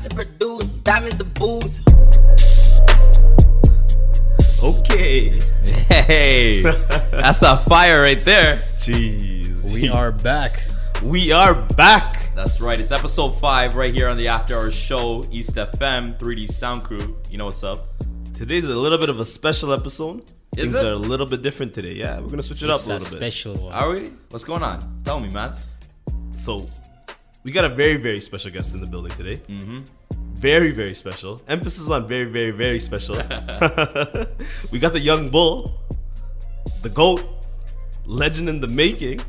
Johnson produced, diamonds the booth. Okay. Hey, that's a fire right there. Jeez. We are back. We are back. That's right. It's episode five right here on the After Hours Show, East FM, 3D Sound Crew. You know what's up? Today's a little bit of a special episode. Is Things it? are a little bit different today. Yeah, we're gonna switch it up It's a a little bit. special one. Are we? What's going on? Tell me, Mats. So, we got a very, very special guest in the building today. Mm-hmm. Very, very special. Emphasis on very, very, very special. we got the young bull, the goat, legend in the making.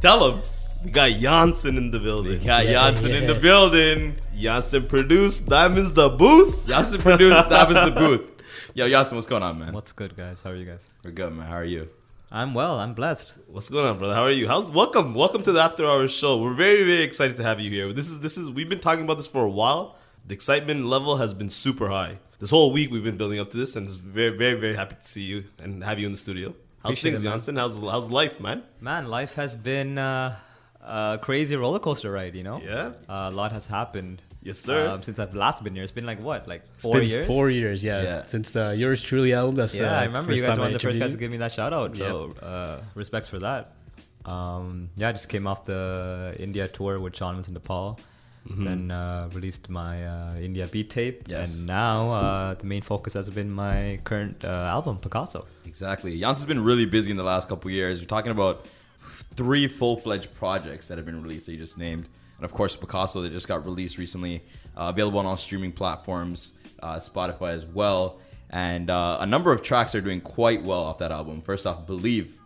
Tell him. We got Janssen in the building. We got Yeah, Janssen in the building. Janssen produced Diamonds the Booth. Janssen produced Diamonds the Booth. Yo, Janssen, what's going on, man? What's good, guys? How are you guys? We're good, man. How are you? I'm well. I'm blessed. What's going on, brother? How are you? How's welcome? Welcome to the After Hours show. We're very, very excited to have you here. This is this is we've been talking about this for a while. The excitement level has been super high. This whole week we've been building up to this, and it's very, very, very happy to see you and have you in the studio. How's Appreciate things, it. Janssen? How's how's life, man? Man, life has been uh, a crazy roller coaster ride. You know. Yeah. Uh, a lot has happened. Yes, sir. Um, since I've last been here, it's been like what, like It's four been years. Four years, yeah. Yeah. Since the Yours Truly album. That's Yeah, uh, I remember you guys were one of the first guys to give me that shout out. So uh, respects for that. Um, yeah, I just came off the India tour with Shan Vincent de Paul. Mm-hmm. Then uh, released my uh, India beat tape, Yes. and now uh, the main focus has been my current uh, album, Picasso. Exactly. Janssen's been really busy in the last couple years. We're talking about three full-fledged projects that have been released that you just named, and of course Picasso that just got released recently, uh, available on all streaming platforms, uh, Spotify as well, and uh, a number of tracks are doing quite well off that album. First off, Believe.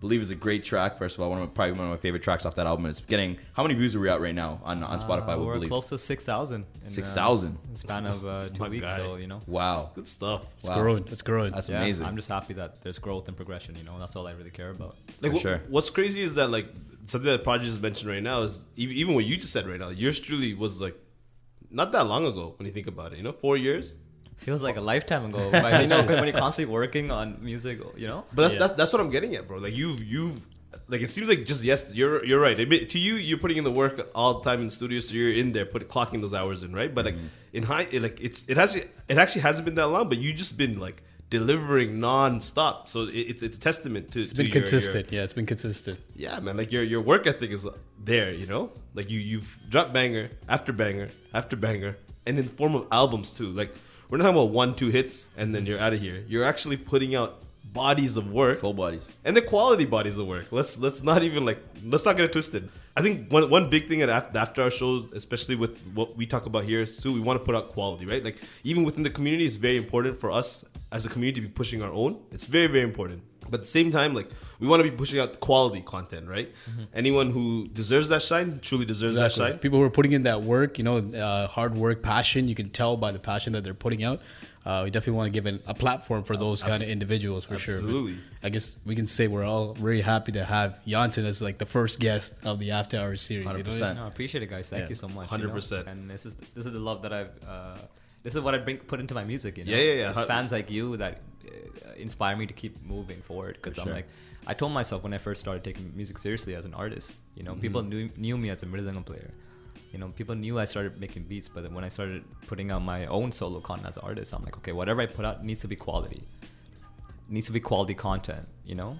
Believe is a great track. First of all, one of my, probably one of my favorite tracks off that album. It's getting how many views are we at right now on, on Spotify? Uh, we're Believe? close to six thousand. 6,000? in the span of uh, two weeks. guy. So you know, Wow, Good stuff. It's Wow. growing. It's growing. that's yeah, amazing. I'm just happy that there's growth and progression. You know, that's all I really care about. Like For sure. what's crazy is that like something that Prodigy just mentioned right now is even, even what you just said right now. Yours truly was like not that long ago when you think about it. You know, four years. Feels like a lifetime ago. But, you know, when you're constantly working on music, you know. But that's, Yeah. that's that's what I'm getting at, bro. Like you've you've like it seems like just yes, you're you're right. Admit, to you, you're putting in the work all the time in the studio, so you're in there, put clocking those hours in, right? But like mm-hmm. in high, it, like it's it has it actually hasn't been that long, but you just been like delivering non-stop. So it, it's it's a testament to it's been consistent. yeah, it's been consistent. yeah, man. Like your your work ethic is there, you know. Like you you've dropped banger after banger after banger, and in the form of albums too. Like we're not talking about one two hits and then you're out of here. You're actually putting out bodies of work full bodies. and the quality bodies of work. Let's let's not even like let's not get it twisted. I think one one big thing at after our shows, especially with what we talk about here too, we want to put out quality, right? Like even within the community, it's very important for us as a community to be pushing our own. It's very very important. But at the same time, like we want to be pushing out quality content, right? Anyone who deserves that shine truly deserves that shine. People who are putting in that work, you know, uh, hard work, passion. You can tell by the passion that they're putting out. Uh, we definitely want to give an, a platform for those kind of individuals for sure. Absolutely. I guess we can say we're all very happy to have Janssen as like the first guest of the After Hours series. You know? 100%. No, I appreciate it, guys. Thank Yeah, you so much. you know? 100%. And this is this is the love that I've. Uh, this is what I bring put into my music. You know? Yeah, yeah, yeah. It's fans like you that inspire me to keep moving forward. Because I'm sure. like, I told myself when I first started taking music seriously as an artist. You know, people Mm-hmm. knew knew me as a mridangam player. You know, people knew I started making beats, but then when I started putting out my own solo content as an artist, I'm like, okay, whatever I put out needs to be quality. It needs to be quality content. You know,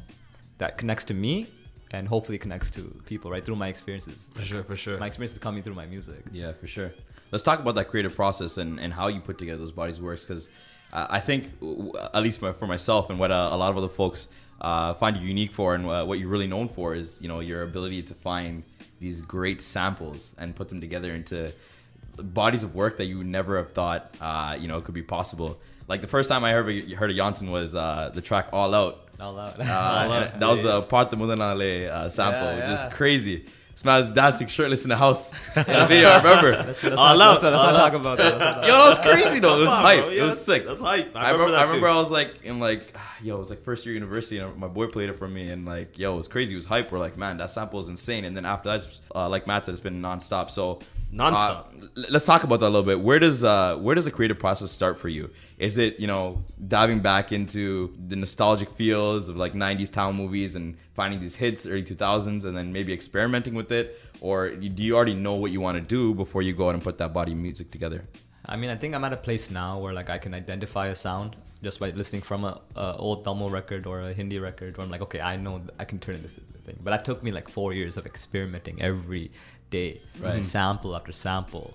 that connects to me and hopefully connects to people right through my experiences. For sure, for sure. My experience is coming through my music. Yeah, for sure. Let's talk about that creative process and, and how you put together those bodies works because uh, I think, at least for myself and what uh, a lot of other folks uh, find you unique for and uh, what you're really known for is you know your ability to find these great samples and put them together into bodies of work that you would never have thought uh, you know could be possible. Like the first time I heard of, heard of Janssen was uh, the track All Out. All out. Uh, that was the part the Mudanale uh, sample, Yeah, which yeah. is crazy. This man's dancing shirtless in the house in the video. I remember. Let's, let's All not, out, let's not, let's all not talk about that. Let's not talk Yo, that was crazy though. It was Come hype. bro. it was sick. That's hype. I remember. that I remember. too. I was like, in like, yo, it was like first year university, and my boy played it for me, and like, yo, it was crazy. It was hype. We're like, man, that sample is insane. And then after that, uh, like Matt said, it's been nonstop. So Nonstop. uh, let's talk about that a little bit. Where does uh, where does the creative process start for you? Is it you know diving back into the nostalgic feels of like '90s town movies and finding these hits, early 2000s, and then maybe experimenting with it, or do you already know what you want to do before you go out and put that body of music together? I mean, I think I'm at a place now where like I can identify a sound just by listening from a, a old Tamil record or a Hindi record. Where I'm like, okay, I know I can turn this into a thing. But that took me like four years of experimenting every day, Right. Mm-hmm. sample after sample,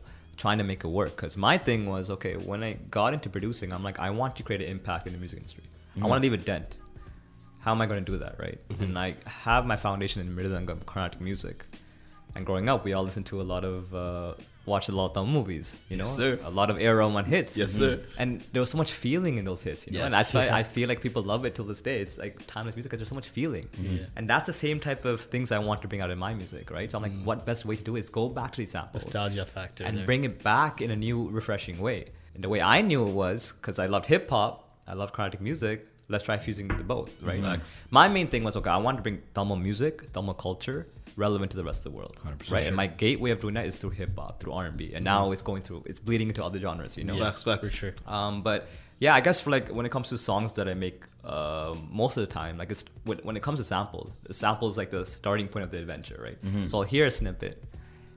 trying to make it work. Because my thing was, okay, when I got into producing, I'm like, I want to create an impact in the music industry. I mm-hmm. want to leave a dent. How am I going to do that, right? Mm-hmm. And I have my foundation in Mridangam, Carnatic music. And growing up, we all listened to a lot of, uh, watched a lot of Tamil movies, you know? Yes, sir. A lot of A.R. Rahman hits. Yes, mm. sir. And there was so much feeling in those hits, you know? Yes. And that's why I feel like people love it till this day. It's like timeless music because there's so much feeling. Mm. yeah. And that's the same type of things I want to bring out in my music, right? So I'm like, mm. what best way to do is go back to these samples Nostalgia factor. and there. bring it back in a new, refreshing way. And the way I knew it was because I loved hip hop, I love Carnatic music. Let's try fusing the both, right? My main thing was okay. I want to bring Tamil music, Tamil culture, relevant to the rest of the world, 100%. right? And my gateway of doing that is through hip hop, through R and B, and now it's going through, it's bleeding into other genres, you know. Facts, facts. for sure. Um, but yeah, I guess for like when it comes to songs that I make, uh, most of the time, like it's when, when it comes to samples, the sample is like the starting point of the adventure, right? So I'll hear a snippet,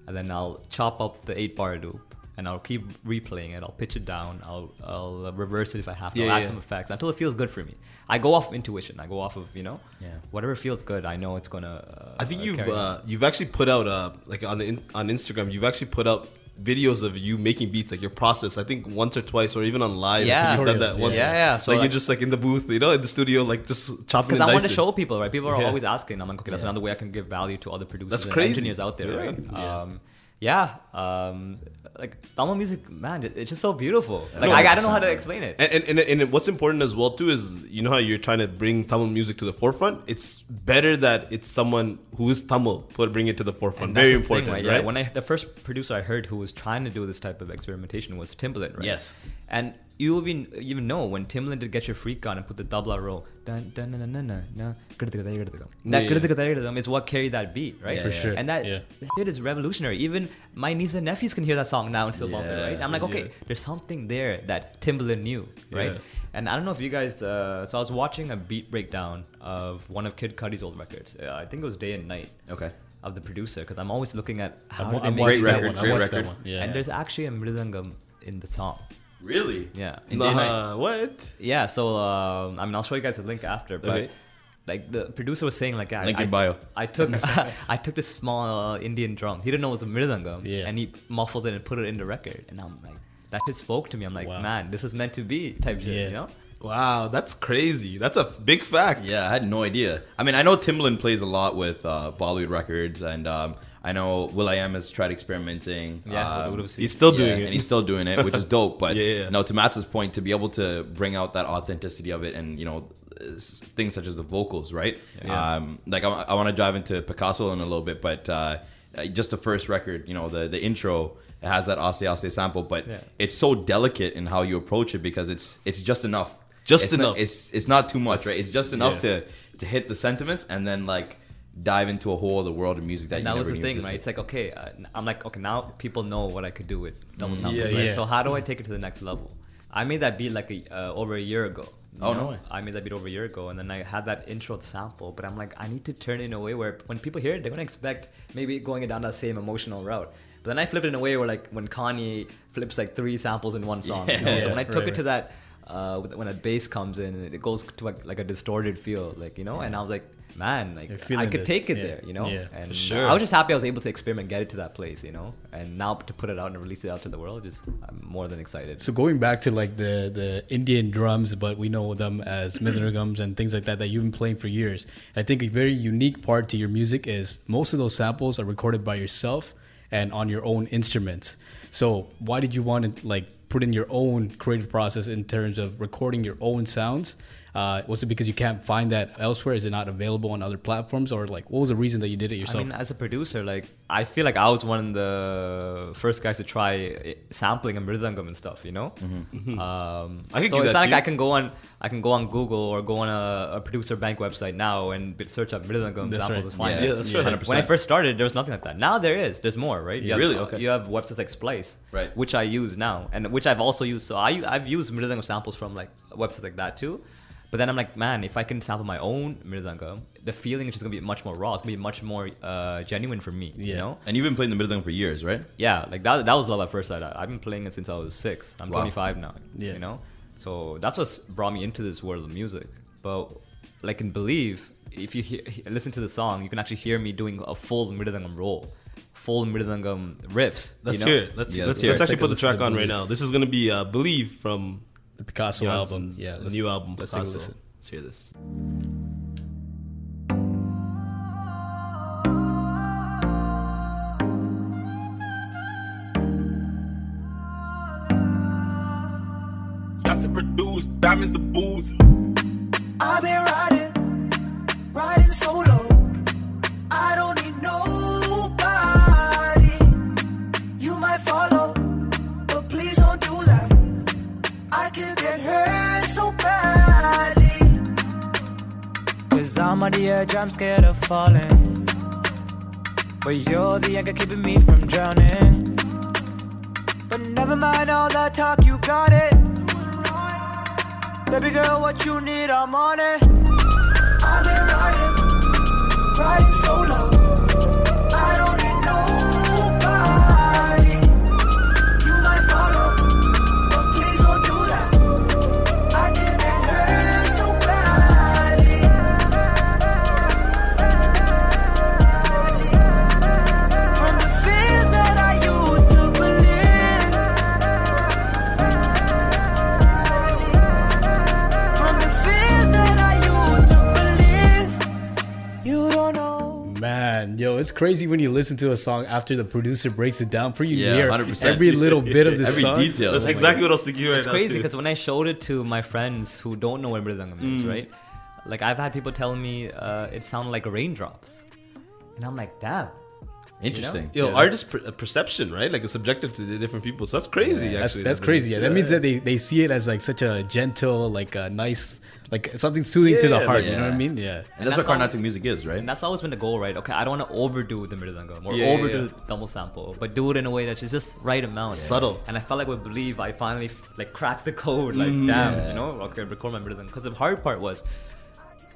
and then I'll chop up the eight bar loop, and I'll keep replaying it. I'll pitch it down. I'll I'll uh, reverse it if I have to. Yeah, I'll add yeah. some effects until it feels good for me. I go off intuition. I go off of you know, Yeah. whatever feels good. I know it's gonna. Uh, I think you've uh, you've actually put out uh like on the in, on Instagram you've actually put out videos of you making beats like your process I think once or twice or even on live Yeah. you've done that once yeah. Yeah. So like like- you're just like in the booth you know in the studio like just chopping because I want to show people, right? People are Yeah. always asking. I'm like, okay, that's Yeah. another way I can give value to other producers That's and engineers out there, Yeah. right? Um, yeah, um, like Tamil music, man, it's just so beautiful. Like No, I, I don't know how to explain it. And, and, and, and what's important as well too is you know how you're trying to bring Tamil music to the forefront. It's better that it's someone who is Tamil put bring it to the forefront. Very the thing, important, right? Yeah, when I the first producer I heard who was trying to do this type of experimentation was Timbaland, right? Yes. And you even even know when Timbaland did get your freak on and put the tabla roll. Dun dun dun dun dun dun. That yeah. is what carried that beat, right? Yeah, For sure. And that yeah. hit is revolutionary. Even my nieces and nephews can hear that song now and the yeah, love it, right? I'm like, okay, there's something there that Timbaland knew, right? And I don't know if you guys. Uh, so I was watching a beat breakdown of one of Kid Cudi's old records. Uh, I think it was Day and Night. Okay of the producer because I'm always looking at how I'm, they I'm make great record, great record. Yeah. And there's actually a mridangam in the song. Really? Yeah. In Day and Night? Nah, what? Yeah. So um, I mean, I'll show you guys a link after, but. Okay. Like the producer was saying, like yeah, Link I, in bio. I took I took this small uh, Indian drum. He didn't know it was a mridangam, Yeah. and he muffled it and put it in the record. And I'm like, that just spoke to me. I'm like, Wow. man, this is meant to be type shit, Yeah. you know? Wow, that's crazy. That's a big fact. Yeah, I had no idea. I mean, I know Timbaland plays a lot with uh, Bollywood Records, and um, I know Will I Am has tried experimenting. Yeah, um, Uruv He's still yeah, doing it. and he's still doing it, which is dope. But Yeah, yeah. no, to Matt's point, to be able to bring out that authenticity of it, and you know, things such as the vocals, right? Yeah. Um, like I, I want to dive into Picasso in a little bit, but uh, just the first record, you know, the the intro. It has that Ase Ase sample, but Yeah. it's so delicate in how you approach it because it's it's just enough. Just It's not- enough. it's it's not too much, That's- right? It's just enough yeah. to to hit the sentiments and then like dive into a whole other world of music that And you that was the knew thing, right? It's like okay, uh, I'm like okay, now people know what I could do with double samples, Yeah, right? yeah. So how do I take it to the next level? I made that beat like a, uh, over a year ago. you Oh, no way. I made that beat over a year ago, and then I had that intro sample. But I'm like, I need to turn it in a way where when people hear it, they're gonna expect maybe going down that same emotional route. But then I flipped it in a way where like when Kanye flips like three samples in one song. you know? Yeah, so when I took right, it to that, uh, when a bass comes in, it goes to like, like a distorted feel, like you know. And I was like, man, like I could this. take it Yeah. there, you know. Yeah, and for sure. I was just happy I was able to experiment, get it to that place, you know. And now to put it out and release it out to the world, just I'm more than excited. So going back to like the the Indian drums, but we know them as mridangams and things like that that you've been playing for years. I think a very unique part to your music is most of those samples are recorded by yourself and on your own instruments. So why did you want to like put in your own creative process in terms of recording your own sounds? Uh, was it because you can't find that elsewhere? Is it not available on other platforms, or like what was the reason that you did it yourself? I mean, as a producer, like I feel like I was one of the first guys to try eh, sampling and mridangam and stuff, you know. Um, I could so it's that not like too. I can go on, I can go on Google or go on a, a producer bank website now and search up mridangam That's samples right. and find Yeah. it. Yeah, that's right. 100%. When I first started, there was nothing like that. Now there is. There's more, right? You have, Really? Okay. You have websites like Splice, Right. Which I use now, and which I've also used. So I I've used mridangam samples from like websites like that too. But then I'm like, man, if I can sample my own mridanga, the feeling is just gonna be much more raw. It's gonna be much more uh, genuine for me. You know? And you've been playing the middle for years, right? Yeah, like that. That was love at first sight. I- I've been playing it since I was six. I'm Wow. 25 now. Yeah. You know, so that's what's brought me into this world of music. But like in Believe, if you hear, listen to the song, you can actually hear me doing a full mridangam roll, full mridangam riffs. Let's you know? hear it. Let's Yeah, let's, let's hear let's it. actually put the track on right now. This is gonna be uh, "Believe" from The Picasso album. Yeah, let's, new album. Let's take a Picasso. listen. Let's hear this. Got to produce, diamonds the booth. I've been riding, riding I'm on the edge, I'm scared of falling. But you're the anchor keeping me from drowning. But never mind all that talk, you got it. Baby girl, what you need, I'm on it. I've been riding, riding crazy when you listen to a song after the producer breaks it down for you. Yeah, you 100%. every little bit of the Every song. detail. That's Oh exactly what I was thinking right it's now. crazy because when I showed it to my friends who don't know what mridangam Mm. is, right? Like I've had people tell me uh, it sounded like raindrops, and I'm like, damn. Interesting. Yo, Yeah. art is per- perception, right? Like it's subjective to the different people. So that's crazy. That's, actually, that's that crazy. Yeah, that means that they, they see it as like such a gentle, like a nice, like something soothing to the heart. like- You know what I mean? Yeah. And that's, that's what all- Carnatic music is, right? And that's always been the goal, right? Okay, I don't want to overdo the mridangam or Yeah, yeah, overdo yeah. the double sample, but do it in a way that's just right amount. Subtle. And I felt like with Believe, I finally like cracked the code. Like, Mm. damn, you know, okay, record my mridangam. Because the hard part was,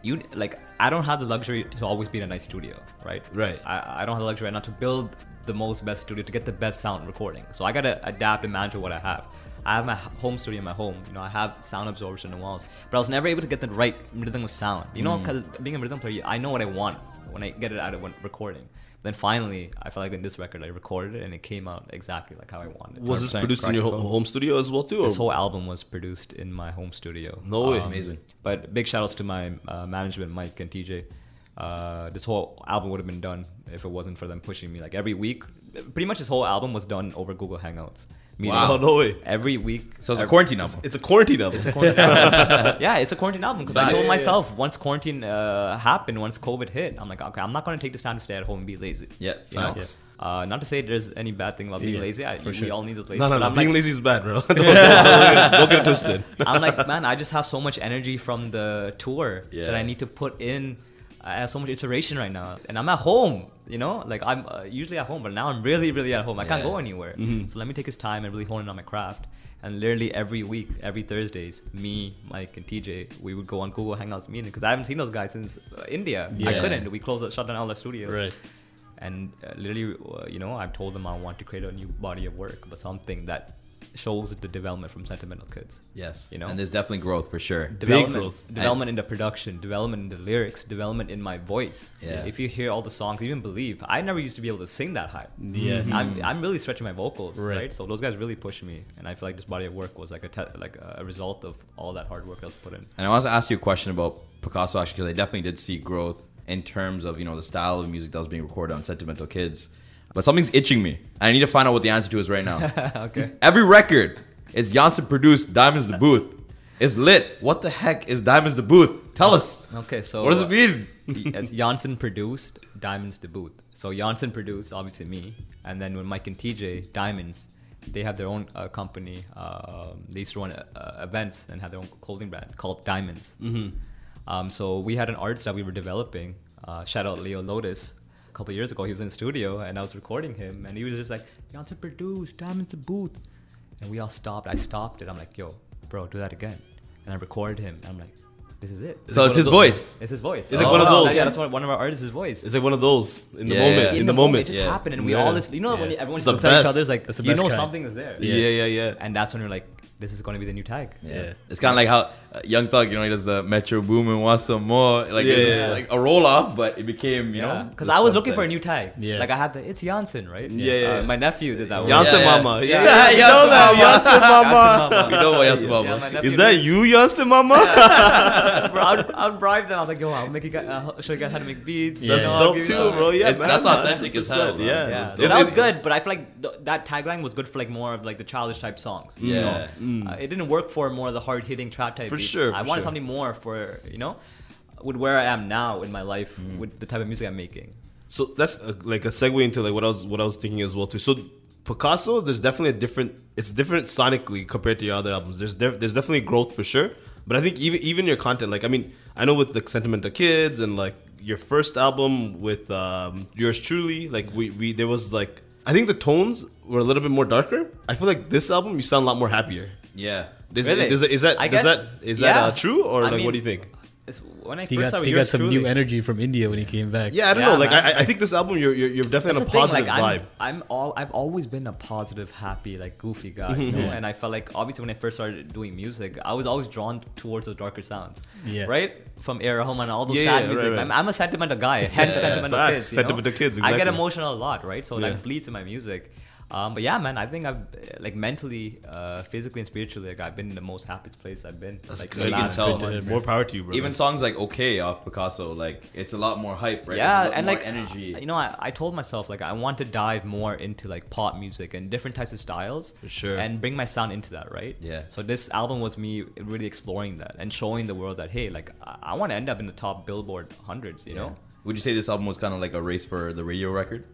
you like, I don't have the luxury to always be in a nice studio, right? Right. I, I don't have the luxury not to build the most best studio to get the best sound recording. So I gotta adapt and manage what I have. I have my home studio in my home. You know, I have sound absorption in the walls, but I was never able to get the right rhythm of sound. You Mm. know, because being a rhythm player, I know what I want when I get it out of when recording. Then finally, I felt like in this record, I recorded it and it came out exactly like how I wanted. Was this produced in your ho- home studio as well too? this or- whole album was produced in my home studio. No way. Amazing. But big shout outs to my uh, management, Mike and TJ. Uh, this whole album would have been done if it wasn't for them pushing me. Like every week, pretty much this whole album was done over Google Hangouts. Meeting Wow, no way. Every week. So it's a quarantine album. It's a quarantine album. It's a quarantine album. yeah, it's a quarantine album because I told Yeah, yeah, myself once quarantine uh, happened, once COVID hit, I'm like, okay, I'm not going to take this time to stay at home and be lazy. Yeah, You know? facts. Uh, not to say there's any bad thing about being Yeah, lazy. I, for we sure. all need those lazy. no, no, no. Being like, lazy is bad, bro. don't, don't, get, don't get twisted. I'm like, man, I just have so much energy from the tour Yeah. that I need to put in. I have so much inspiration right now, and I'm at home. You know, like I'm uh, usually at home, but now I'm really, really at home. I can't go anywhere. Mm-hmm. So let me take this time and really hone in on my craft. And literally every week, every Thursdays, me, Mike, and TJ, we would go on Google Hangouts meeting because I haven't seen those guys since uh, India. I couldn't. We closed, shut down all the studios. Right. And uh, literally, uh, you know, I've told them I want to create a new body of work, but something that shows the development from sentimental kids. Yes. You know? And there's definitely growth for sure. development, growth. development in the production, development in the lyrics, development in my voice. Yeah. If you hear all the songs, even believe I never used to be able to sing that high. Yeah. Mm-hmm. I'm, I'm really stretching my vocals, Right. right. So those guys really pushed me, and I feel like this body of work was like a te- like a result of all that hard work I was put in. And I want to ask you a question about Picasso actually, because I definitely did see growth in terms of you know the style of music that was being recorded on Sentimental Kids. But something's itching me. I need to find out what the answer to is right now. okay. Every record is Janssen produced. Diamonds the Booth. It's lit. What the heck is Diamonds the Booth? Tell us. Okay, so what does it mean? As Janssen produced, Diamonds the Booth. So Janssen produced, obviously me, and then when Mike and TJ, Diamonds, they have their own uh, company. Um, they used to run uh, events and have their own clothing brand called Diamonds. Mm-hmm. Um, so we had an artist that we were developing. Uh, shout out Leo Lotus. Couple years ago, he was in the studio and I was recording him, and he was just like, Janssen produced, Diamonds the Booth. And we all stopped. I stopped it. I'm like, yo, bro, do that again. And I recorded him. And I'm like, this is it. So it's his voice. It's his voice. It's like one of oh, those- Yeah, that's one one of our artists' voice. It's like one of those in the Yeah, moment. yeah. In, the, moment. it just Yeah. happened, and we Yeah. all listen. You know, when Yeah. everyone looks at each other, it's like you know kind. something is there. Yeah, yeah, yeah. And that's when you're like, this is going to be the new tag. Yeah. It's kind of like how Young Thug, you know, he does the Metro Boomin wants some more. Like, Yeah, it's yeah. like a roll off, but it became, you know. Because I was stuff looking for a new tag. Yeah. Like I had the it's Janssen, right? Yeah, yeah, Uh, my nephew did that. one. Janssen Yeah, yeah. Mama. Yeah, Yeah, yeah. You know that. Mama. Janssen Mama. Janssen We know what else Yeah, about my nephew Is that lives- you, Janssen Mama? Bro, I'd, I'd bribe them. I was like, yo, I'll make you guys, I'll show you guys how to make beats. Yeah. That's dope too, bro. Yeah, that's authentic as hell. Yeah. Yeah, so that was good, but I feel like that tagline was good for like more of like the childish type songs. Yeah. Uh, it didn't work for more of the hard hitting trap type. For sure, I wanted sure. something more for you know, with where I am now in my life, Mm. with the type of music I'm making. So that's a, like a segue into like what I was what I was thinking as well too. So Picasso, there's definitely a different. It's different sonically compared to your other albums. There's de- there's definitely growth for sure. But I think even even your content, like I mean, I know with the like of Kids and like your first album with um, yours truly, like we we there was like I think the tones were a little bit more darker. I feel like this album you sound a lot more happier. Yeah. Is, really? Is, is, that, guess, that is yeah. that uh, true or I like mean, what do you think? It's, when I He first got started he got some Truly- new energy from India when he came back. Yeah, I don't Yeah, know. Like man. I, I think this album you're you're, you're definitely That's on a the thing, positive like, vibe. I'm, I'm all I've always been a positive, happy, like goofy guy, you know. And I felt like obviously when I first started doing music, I was always drawn towards those darker sounds. Yeah. Right from Era Home and all those Yeah, sad yeah, music. right, right. I'm, I'm a sentimental guy, hence Yeah, sentimental facts. kids. You know? Sentimental Kids, I get emotional a lot, right? So Yeah. that bleeds in my music. Um, but yeah, man, I think I've uh, like mentally, uh, physically, and spiritually, like I've been in the most happiest place I've been. like good. the You can last tell. Good to months. More power to you, bro. Even songs like "Okay" off Picasso, like it's a lot more hype, right? Yeah, a lot and more like energy. You know, I, I told myself like I want to dive more into like pop music and different types of styles, For sure. and bring my sound into that, right? Yeah. So this album was me really exploring that and showing the world that hey, like I, I want to end up in the top Billboard hundreds, you know. Would you say this album was kind of like a race for the radio record?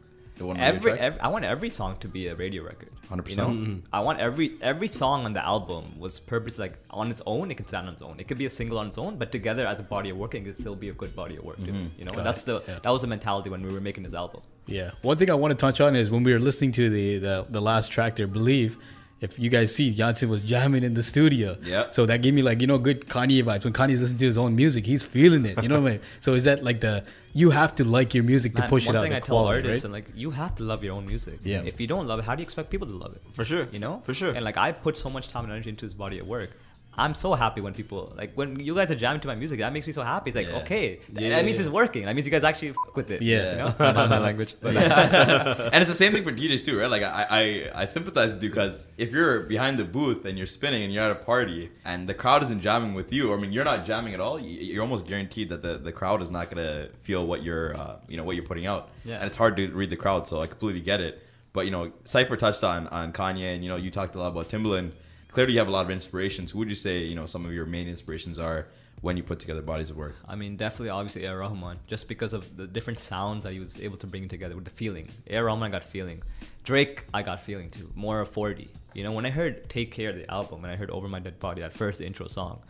The one Every, every I want every song to be a radio record. 100%. You know, Mm-hmm. I want every every song on the album was purpose like on its own. It can stand on its own. It could be a single on its own, but together as a body of work, it could still be a good body of work. Mm-hmm. You know, and that's the yeah. that was the mentality when we were making this album. Yeah. One thing I want to touch on is when we were listening to the the, the last track there, Believe, if you guys see, Janssen was jamming in the studio. Yeah. So that gave me like, you know, good Kanye vibes. When Kanye's listening to his own music, he's feeling it. You know what I mean? So is that like the you have to like your music to Man, push one it out thing the I tell quality, artists, right? and like you have to love your own music. Yeah. If you don't love it, how do you expect people to love it? For sure. You know. For sure. And like I put so much time and energy into this body of work. I'm so happy when people like when you guys are jamming to my music. That makes me so happy. It's like Yeah. okay, Yeah, that means yeah. it's working. That means you guys actually f- with it. Yeah. You know? Not my language. But and it's the same thing for DJs too, right? Like I, I, I sympathize with you because if you're behind the booth and you're spinning and you're at a party and the crowd isn't jamming with you, I mean you're not jamming at all. you- You're almost guaranteed that the, the crowd is not gonna feel what you're, uh, you know, what you're putting out. Yeah. And it's hard to read the crowd, so I completely get it. But you know, Cipher touched on on Kanye, and you know, you talked a lot about Timbaland. Clearly, you have a lot of inspirations. Who would you say, you know, some of your main inspirations are when you put together bodies of work? I mean, definitely, obviously, A.R. Rahman, just because of the different sounds that he was able to bring together with the feeling. A.R. Rahman, I got feeling. Drake, I got feeling too. More of 40. You know, when I heard Take Care, the album, and I heard Over My Dead Body, that first intro song,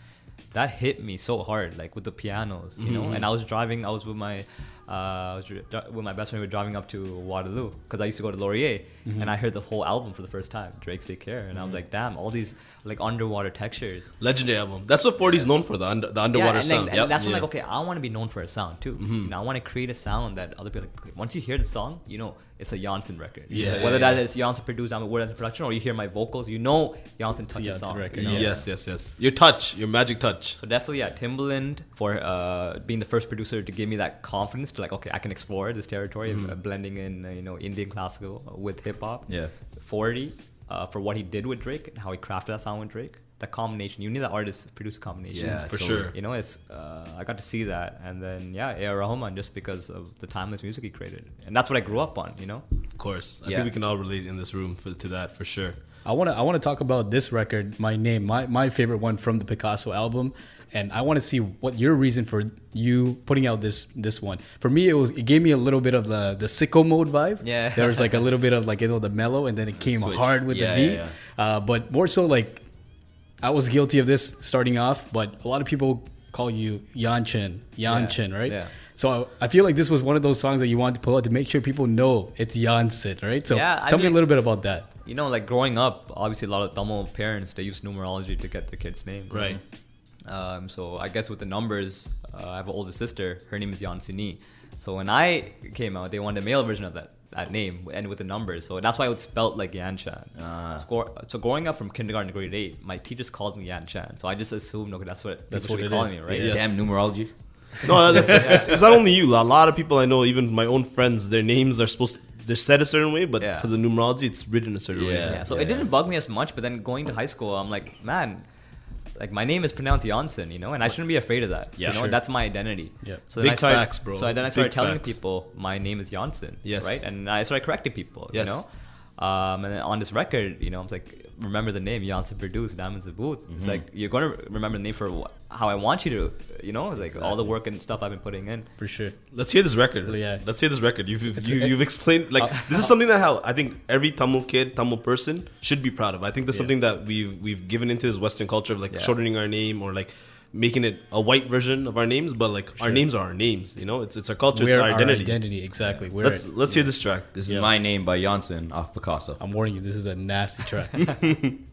that hit me so hard, like with the pianos, you mm-hmm, know. And mm-hmm. I was driving, I was with my, uh, I was dri- dri- with my best friend. We were driving up to Waterloo because I used to go to Laurier, and I heard the whole album for the first time, Drake's Take Care, and I was like, damn, all these like underwater textures. Legendary album. That's what 40's known for the under, the underwater yeah, and, sound. Then, and that's when like okay, I want to be known for a sound too. You know, I want to create a sound that other people. Like, once you hear the song, you know it's a Janssen record. Yeah, whether yeah, that is Janssen produced, I'm whether it's production, or you hear my vocals, you know Janssen touches Janssen song. record, you know? yeah. Yes, yes, yes. Your touch, your magic touch. So definitely, yeah, Timbaland for uh, being the first producer to give me that confidence to like, okay, I can explore this territory of uh, blending in, uh, you know, Indian classical with hip hop. Yeah. 40 uh, for what he did with Drake and how he crafted that sound with Drake. That combination, you need that artist producer combination. Yeah, For totally. sure. You know, it's uh, I got to see that, and then yeah, A.R. Rahman just because of the timeless music he created, and that's what I grew up on. You know. Of course. I Yeah. think we can all relate in this room for, to that for sure. I want to I want to talk about this record, my name, my my favorite one from the Picasso album, and I want to see what your reason for you putting out this this one. For me, it was it gave me a little bit of the the sicko mode vibe. Yeah. there was like a little bit of like you know the mellow, and then it came Switch. hard with Yeah, the yeah, beat. yeah. Uh, but more so like I was guilty of this starting off, but a lot of people call you Yanchin, Yanchin, right? yeah. So I feel like this was one of those songs that you wanted to pull out to make sure people know it's Janssen, right? So Yeah, I tell me a little bit about that. You know, like growing up, obviously a lot of Tamil parents they use numerology to get their kid's name. Right. Um, so I guess with the numbers, uh, I have an older sister. Her name is Yansini. So when I came out, they wanted a male version of that that name and with the numbers. So that's why it was spelled like Yan Chan. Ah. So, so growing up from kindergarten to grade eight, my teachers called me Yan Chan. So I just assumed okay, that's what that's, That's what what they're calling me, right? Yes. Damn numerology. No, that's, that's, it's, it's not only you. A lot of people I know, even my own friends, their names are supposed they're said a certain way, but Yeah. because of numerology, it's written a certain way. Yeah. Yeah, so it didn't bug me as much, but then going to high school, I'm like, man, like my name is pronounced Janssen, you know, and I shouldn't be afraid of that. Yeah, you know, sure. that's my identity. Yeah. So then Big I started, facts, bro. So then I Big started telling facts. people my name is Janssen. Yes. Right, and I started correcting people. Yes. You know. Um, and then on this record, you know, I'm like, remember the name Janssen produced Diamonds the Booth. It's mm-hmm. like you're gonna remember the name for wh- how I want you to, you know, like all the work and stuff I've been putting in. For sure. Let's hear this record. Yeah. Let's hear this record. You've you've, you, a- you've explained like uh, this is uh, something that how I think every Tamil kid, Tamil person should be proud of. I think that's something that we've we've given into this Western culture of like Yeah. shortening our name or like making it a white version of our names, but like our names are our names. You know, it's it's our culture, We're it's our our identity. identity. exactly. We're Let's let's hear this track. This is my name by Janssen off Picasso. I'm warning you, this is a nasty track.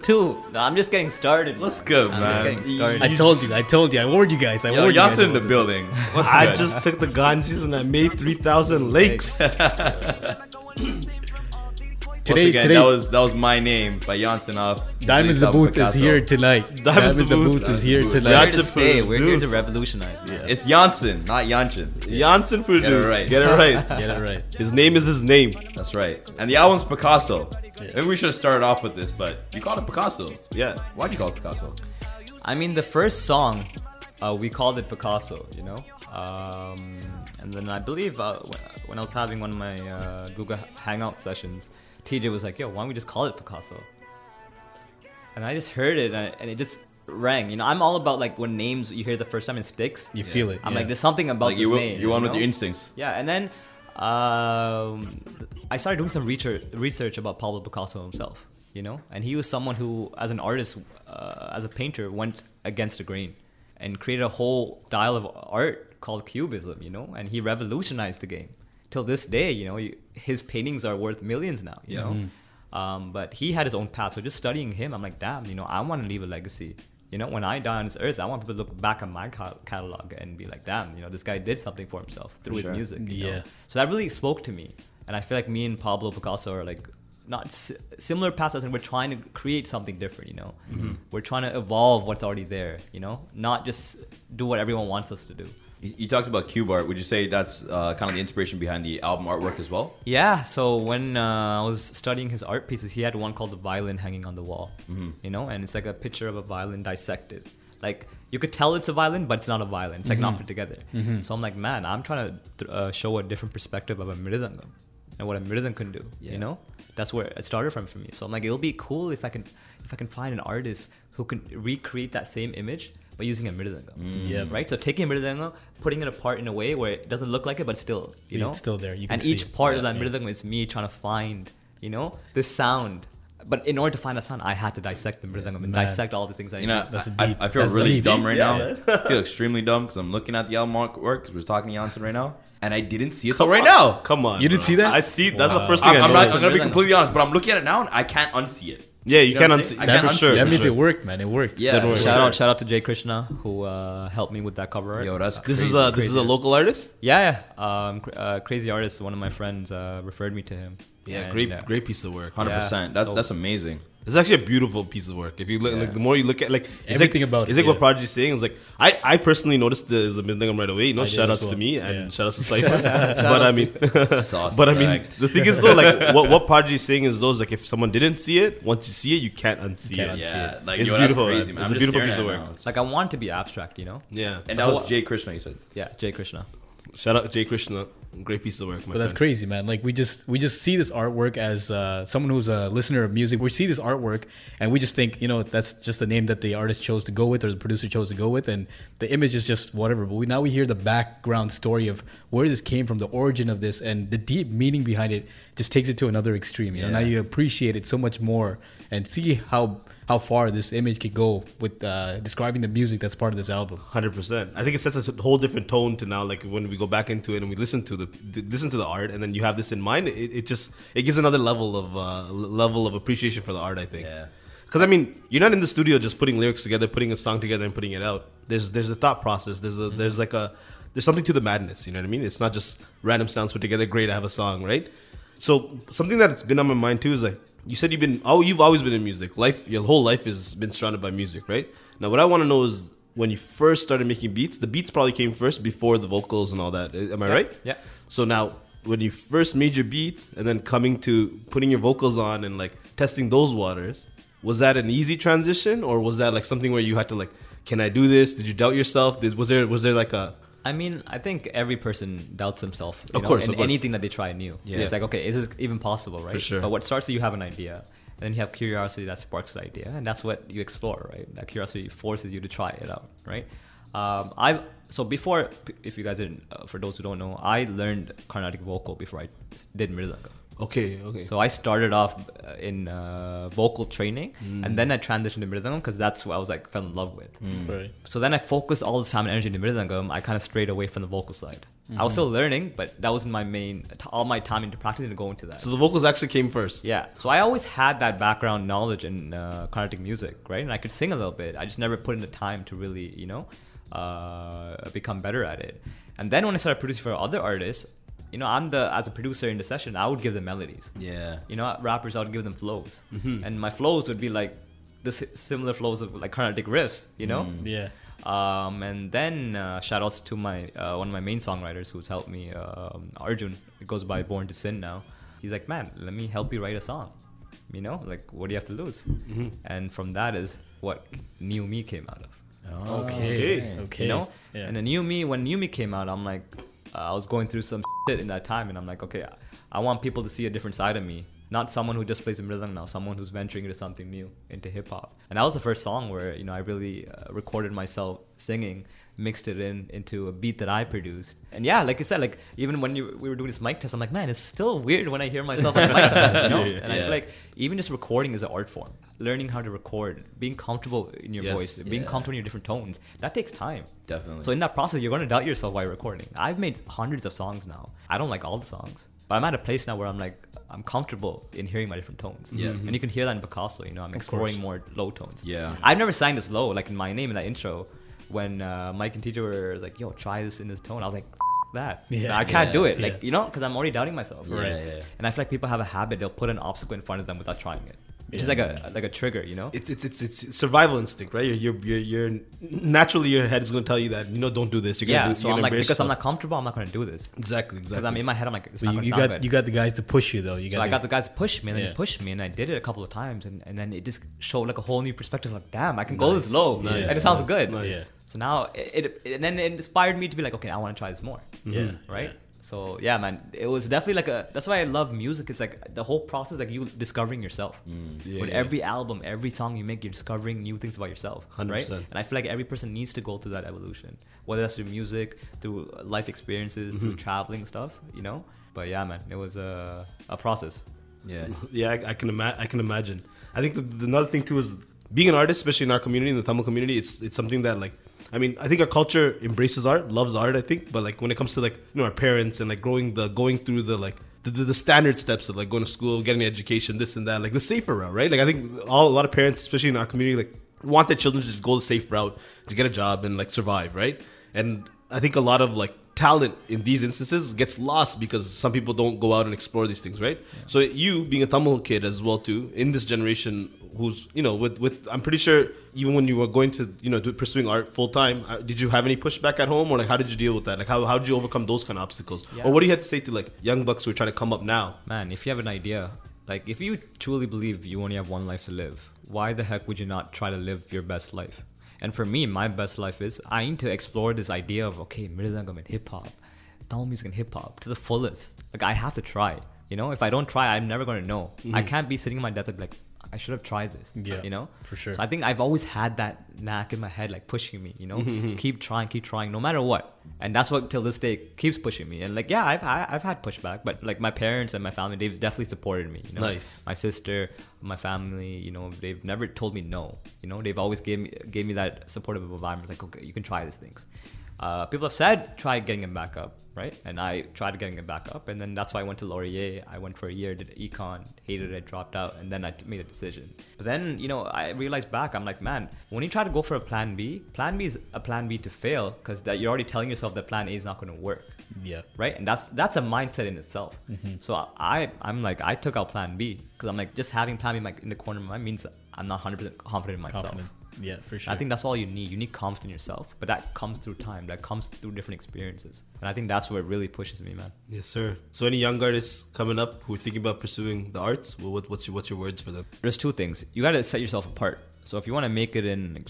Season two. No, I'm just getting started. What's good, I'm man? just getting started. I told you, I told you, I warned you guys. I Yo, warned you guys. Janssen in the about this. building. What's I good? just took the ganges and I made three thousand lakes. Once Today, again, today, that was that was my name by Janssen off. Diamonds the Off Booth is here tonight. Diamonds, the the Booth. Booth is here Diamonds the Booth. We're here tonight. to stay. We're here to produced. revolutionize. It's Janssen, not Janssen. Janssen produced. right. Get it right. Get it right. His name is his name. That's right. And the album's Picasso. Maybe we should have started off with this, but you called it Picasso. Yeah. Why'd you call it Picasso? I mean, the first song, uh, we called it Picasso, you know? Um, and then I believe uh, when I was having one of my uh, Google Hangout sessions, TJ was like, yo, why don't we just call it Picasso? And I just heard it and, and it just rang. You know, I'm all about like when names you hear the first time it sticks. You feel it. I'm yeah. like, there's something about Like this you, name. you went with know? your instincts. Yeah, and then um, I started doing some research research about Pablo Picasso himself. You know, and he was someone who, as an artist, uh, as a painter, went against the grain and created a whole style of art called Cubism. You know, and he revolutionized the game. Till this day, you know, you, his paintings are worth millions now. You know, um, but he had his own path. So just studying him, I'm like, damn, you know, I want to leave a legacy. You know, when I die on this earth, I want people to look back on my catalog and be like, damn, you know, this guy did something for himself through his sure. music. you know? Yeah. So that really spoke to me, and I feel like me and Pablo Picasso are like not s- similar paths, as in we're trying to create something different. You know, we're trying to evolve what's already there. You know, not just do what everyone wants us to do. You, talked about cube art. Would you say that's uh, kind of the inspiration behind the album artwork as well? Yeah. So when uh, I was studying his art pieces, he had one called the violin hanging on the wall. You know, and it's like a picture of a violin dissected. Like you could tell it's a violin, but it's not a violin. It's like Mm-hmm. not put together. So I'm like, man, I'm trying to uh, show a different perspective of a mridangam and what a mridangam can do. Yeah. You know, that's where it started from for me. So I'm like, it'll be cool if I can if I can find an artist who can recreate that same image by using a mridangam. Mm. Yeah. Right. So taking a mridangam, putting it apart in a way where it doesn't look like it, but still, you Yeah, know, it's still there. You can and see each it. part of that yeah. mridangam is me trying to find, you know, this sound. But in order to find that sound, I had to dissect the mridangam and Man. dissect all the things I You know, need. I, I, deep. I feel That's really deep. dumb right Yeah, now. I feel extremely dumb because I'm looking at the album artwork because we're talking to Janssen right now, and I didn't see it till right now. Come on. You didn't bro. see that? I see. That's the first thing I'm, I I'm, not. I'm gonna be completely honest, but I'm looking at it now and I can't unsee it. Yeah, you know can what I'm unsee. saying? I Yeah, can't for unsee sure. that means sure. it worked, man. It worked. Yeah, Good work. shout out, shout out to Jay Krishna who uh, helped me with that cover art. Yo, that's This is a this is a local artist. Yeah, yeah. Um, uh, crazy artist. One of my friends uh, referred me to him. Yeah, And, great uh, great piece of work. Hundred percent. That's so- that's amazing. It's actually a beautiful piece of work. If you look, like the more you look at, like it's Everything like, about it's it, like what yeah. Prodigy is saying. It's like I, I personally noticed there's a mridangam right away. You know, I did shout as outs to me and Yeah. shout outs to Cypher. but I mean, but I mean, the thing is though, like what what Prodigy is saying is those like if someone didn't see it, once you see it, you can't unsee Can't it. unsee Yeah, it. like It's yo, beautiful, crazy, man. man. It's I'm a beautiful piece of at work. now. Like I want to be abstract, you know? Yeah, and that was Jay Krishna. You said. Yeah, Jay Krishna. shout out Jay Krishna, great piece of work. But that's friend. crazy, man. Like we just we just see this artwork as uh, someone who's a listener of music. We see this artwork and we just think, you know, that's just the name that the artist chose to go with or the producer chose to go with, and the image is just whatever. But we now we hear the background story of where this came from, the origin of this, and the deep meaning behind it. Just takes it to another extreme. You know, now you appreciate it so much more and see how how far this image could go with uh, describing the music that's part of this album. Hundred percent. I think it sets a whole different tone to now. Like when we go back into it and we listen to the listen to the art, and then you have this in mind. It, it just it gives another level of uh, level of appreciation for the art. I think. Yeah. Because I mean, you're not in the studio just putting lyrics together, putting a song together, and putting it out. There's there's a thought process. There's a there's like a there's something to the madness. You know what I mean? It's not just random sounds put together. Great, I have a song, right? So something that's been on my mind too is like you said you've been oh you've always been in music. Life your whole life has been surrounded by music, right? Now what I want to know is when you first started making beats, the beats probably came first before the vocals and all that. Eh, am I right? Yeah. So now when you first made your beats and then coming to putting your vocals on and like testing those waters, was that an easy transition or was that like something where you had to like can I do this? Did you doubt yourself? Was there was there like a I mean, I think every person doubts himself. Of know, course, of course. anything that they try new. Yeah. It's like, okay, is this even possible, right? sure. But what starts is you have an idea, and then you have curiosity that sparks the idea, and that's what you explore, right? That curiosity forces you to try it out, right? Um, I've so before, if you guys didn't, uh, for those who don't know, I learned Carnatic vocal before I did Mridanga. Okay okay So I started off uh, in uh, vocal training, Mm. and then I transitioned to Mridangam because that's what I was like fell in love with. Right. So then I focused all this time and energy into Mridangam. I kind of strayed away from the vocal side. I Mm-hmm. was still learning, but that wasn't my main. t- All my time into practicing to go into that. So the vocals actually came first. yeah. So I always had that background knowledge in uh, Carnatic music, right? And I could sing a little bit. I just never put in the time to really, you know, uh, become better at it. And then when I started producing for other artists, you know, I'm the as a producer in the session, I would give them melodies Yeah. you know, rappers, I would give them flows, Mm-hmm. and my flows would be like the similar flows of like Carnatic riffs, you know. Mm. Yeah. Um, and then uh, shout outs to my uh, one of my main songwriters who's helped me, um, Arjun. It goes by Born to Sin now. He's like, man, let me help you write a song. You know, like what do you have to lose? Mm-hmm. And from that is what New Me came out of Okay. Okay. you know Yeah. and the new me when new me came out i'm like uh, i was going through some shit in that time and i'm like okay I, I want people to see a different side of me. Not someone who just plays in rhythm now someone who's venturing into something new into hip-hop and that was the first song where you know i really uh, recorded myself singing mixed it in into a beat that i produced and yeah like i said like even when you, we were doing this mic test i'm like man it's still weird when i hear myself on the mic sometimes, you know Yeah, yeah. and i feel like even just recording is an art form learning how to record being comfortable in your Yes. voice being Yeah. comfortable in your different tones that takes time Definitely. so in that process, you're going to doubt yourself while you're recording. I've made hundreds of songs now. I don't like all the songs, but I'm at a place now where I'm like, I'm comfortable in hearing my different tones. Yeah. Mm-hmm. And you can hear that in Picasso. You know, I'm exploring more low tones. Yeah. I've never sang this low, like in my name in that intro, when uh, Mike and TJ were like, "Yo, try this in this tone." I was like, F- "That, Yeah. I can't Yeah. do it." Like you know, because I'm already doubting myself. Yeah. And I feel like people have a habit; they'll put an obstacle in front of them without trying it. It's just like a like a trigger, you know. It's, it's it's it's survival instinct, right? You're you're you're, you're naturally your head is going to tell you that you know don't do this. You're yeah. gonna do, So you're I'm like embrace because I'm not comfortable, I'm not gonna do this. exactly exactly. Because I'm in my head, I'm like, it's But not you, gonna you sound got good. you got the guys to push you though. You so got I got the guys to push me and then Yeah. they pushed me and I did it a couple of times and, and then it just showed like a whole new perspective like damn I can go this low Nice. and it sounds Nice. good Nice. Yeah. so now it, it and then it inspired me to be like okay I want to try this more yeah right so yeah man it was definitely like a that's why I love music it's like the whole process like you discovering yourself Yeah, with yeah. every album every song you make you're discovering new things about yourself 100%. and I feel like every person needs to go through that evolution whether that's through music through life experiences through mm-hmm. traveling stuff you know but yeah man it was a, a process Yeah. yeah, I, I can ima- I can imagine. I think the, the another thing too is being an artist, especially in our community, in the Tamil community. It's it's something that like. I mean, I think our culture embraces art, loves art. I think, but like when it comes to like you know our parents and like growing the going through the like the, the, the standard steps of like going to school, getting an education, this and that, like the safer route, right? Like I think all a lot of parents, especially in our community, like want their children to just go the safe route to get a job and like survive, right? And I think a lot of like talent in these instances gets lost because some people don't go out and explore these things, right? So you being a Tamil kid as well too, in this generation who's you know with with I'm pretty sure even when you were going to you know do, pursuing art full time, uh, did you have any pushback at home or like how did you deal with that? Like how how did you overcome those kind of obstacles? Yeah. Or what do you have to say to like young bucks who are trying to come up now? Man, if you have an idea, like if you truly believe you only have one life to live, why the heck would you not try to live your best life? And for me, my best life is I need to explore this idea of okay, Mridangam and hip hop, Tamil music and hip hop to the fullest. Like I have to try. You know, if I don't try, I'm never gonna know. I can't be sitting in my death and be like, I should have tried this. Yeah, You know? for sure. So I think I've always had that knack in my head, like pushing me, you know, mm-hmm. keep trying, keep trying, no matter what. And that's what till this day keeps pushing me. And like, yeah, I've I, I've had pushback, but like my parents and my family, they've definitely supported me. You know, Nice. My sister, my family, you know, they've never told me no. You know, they've always gave me gave me that supportive environment. Like, okay, you can try these things. Uh, people have said try getting him back up, right? And I tried getting him back up, and then that's why I went to Laurier. I went for a year, did econ, hated it, dropped out, and then I made a decision. But then, you know, I realized back, I'm like, man, when you try to go for a plan B, plan B is a plan B to fail because that you're already telling yourself that plan A is not going to work yeah right? And that's that's a mindset in itself. So I I'm like I took out Plan B because I'm like just having Plan B in, my, in the corner of my mind means I'm not 100 percent confident in myself. confident yeah for sure I think that's all you need. You need confidence in yourself, but that comes through time. That comes through different experiences, and I think that's what really pushes me, man. Yes, sir. So any young artists coming up who are thinking about pursuing the arts, well, what, what's your what's your words for them? There's two things. You got to set yourself apart. So if you want to make it in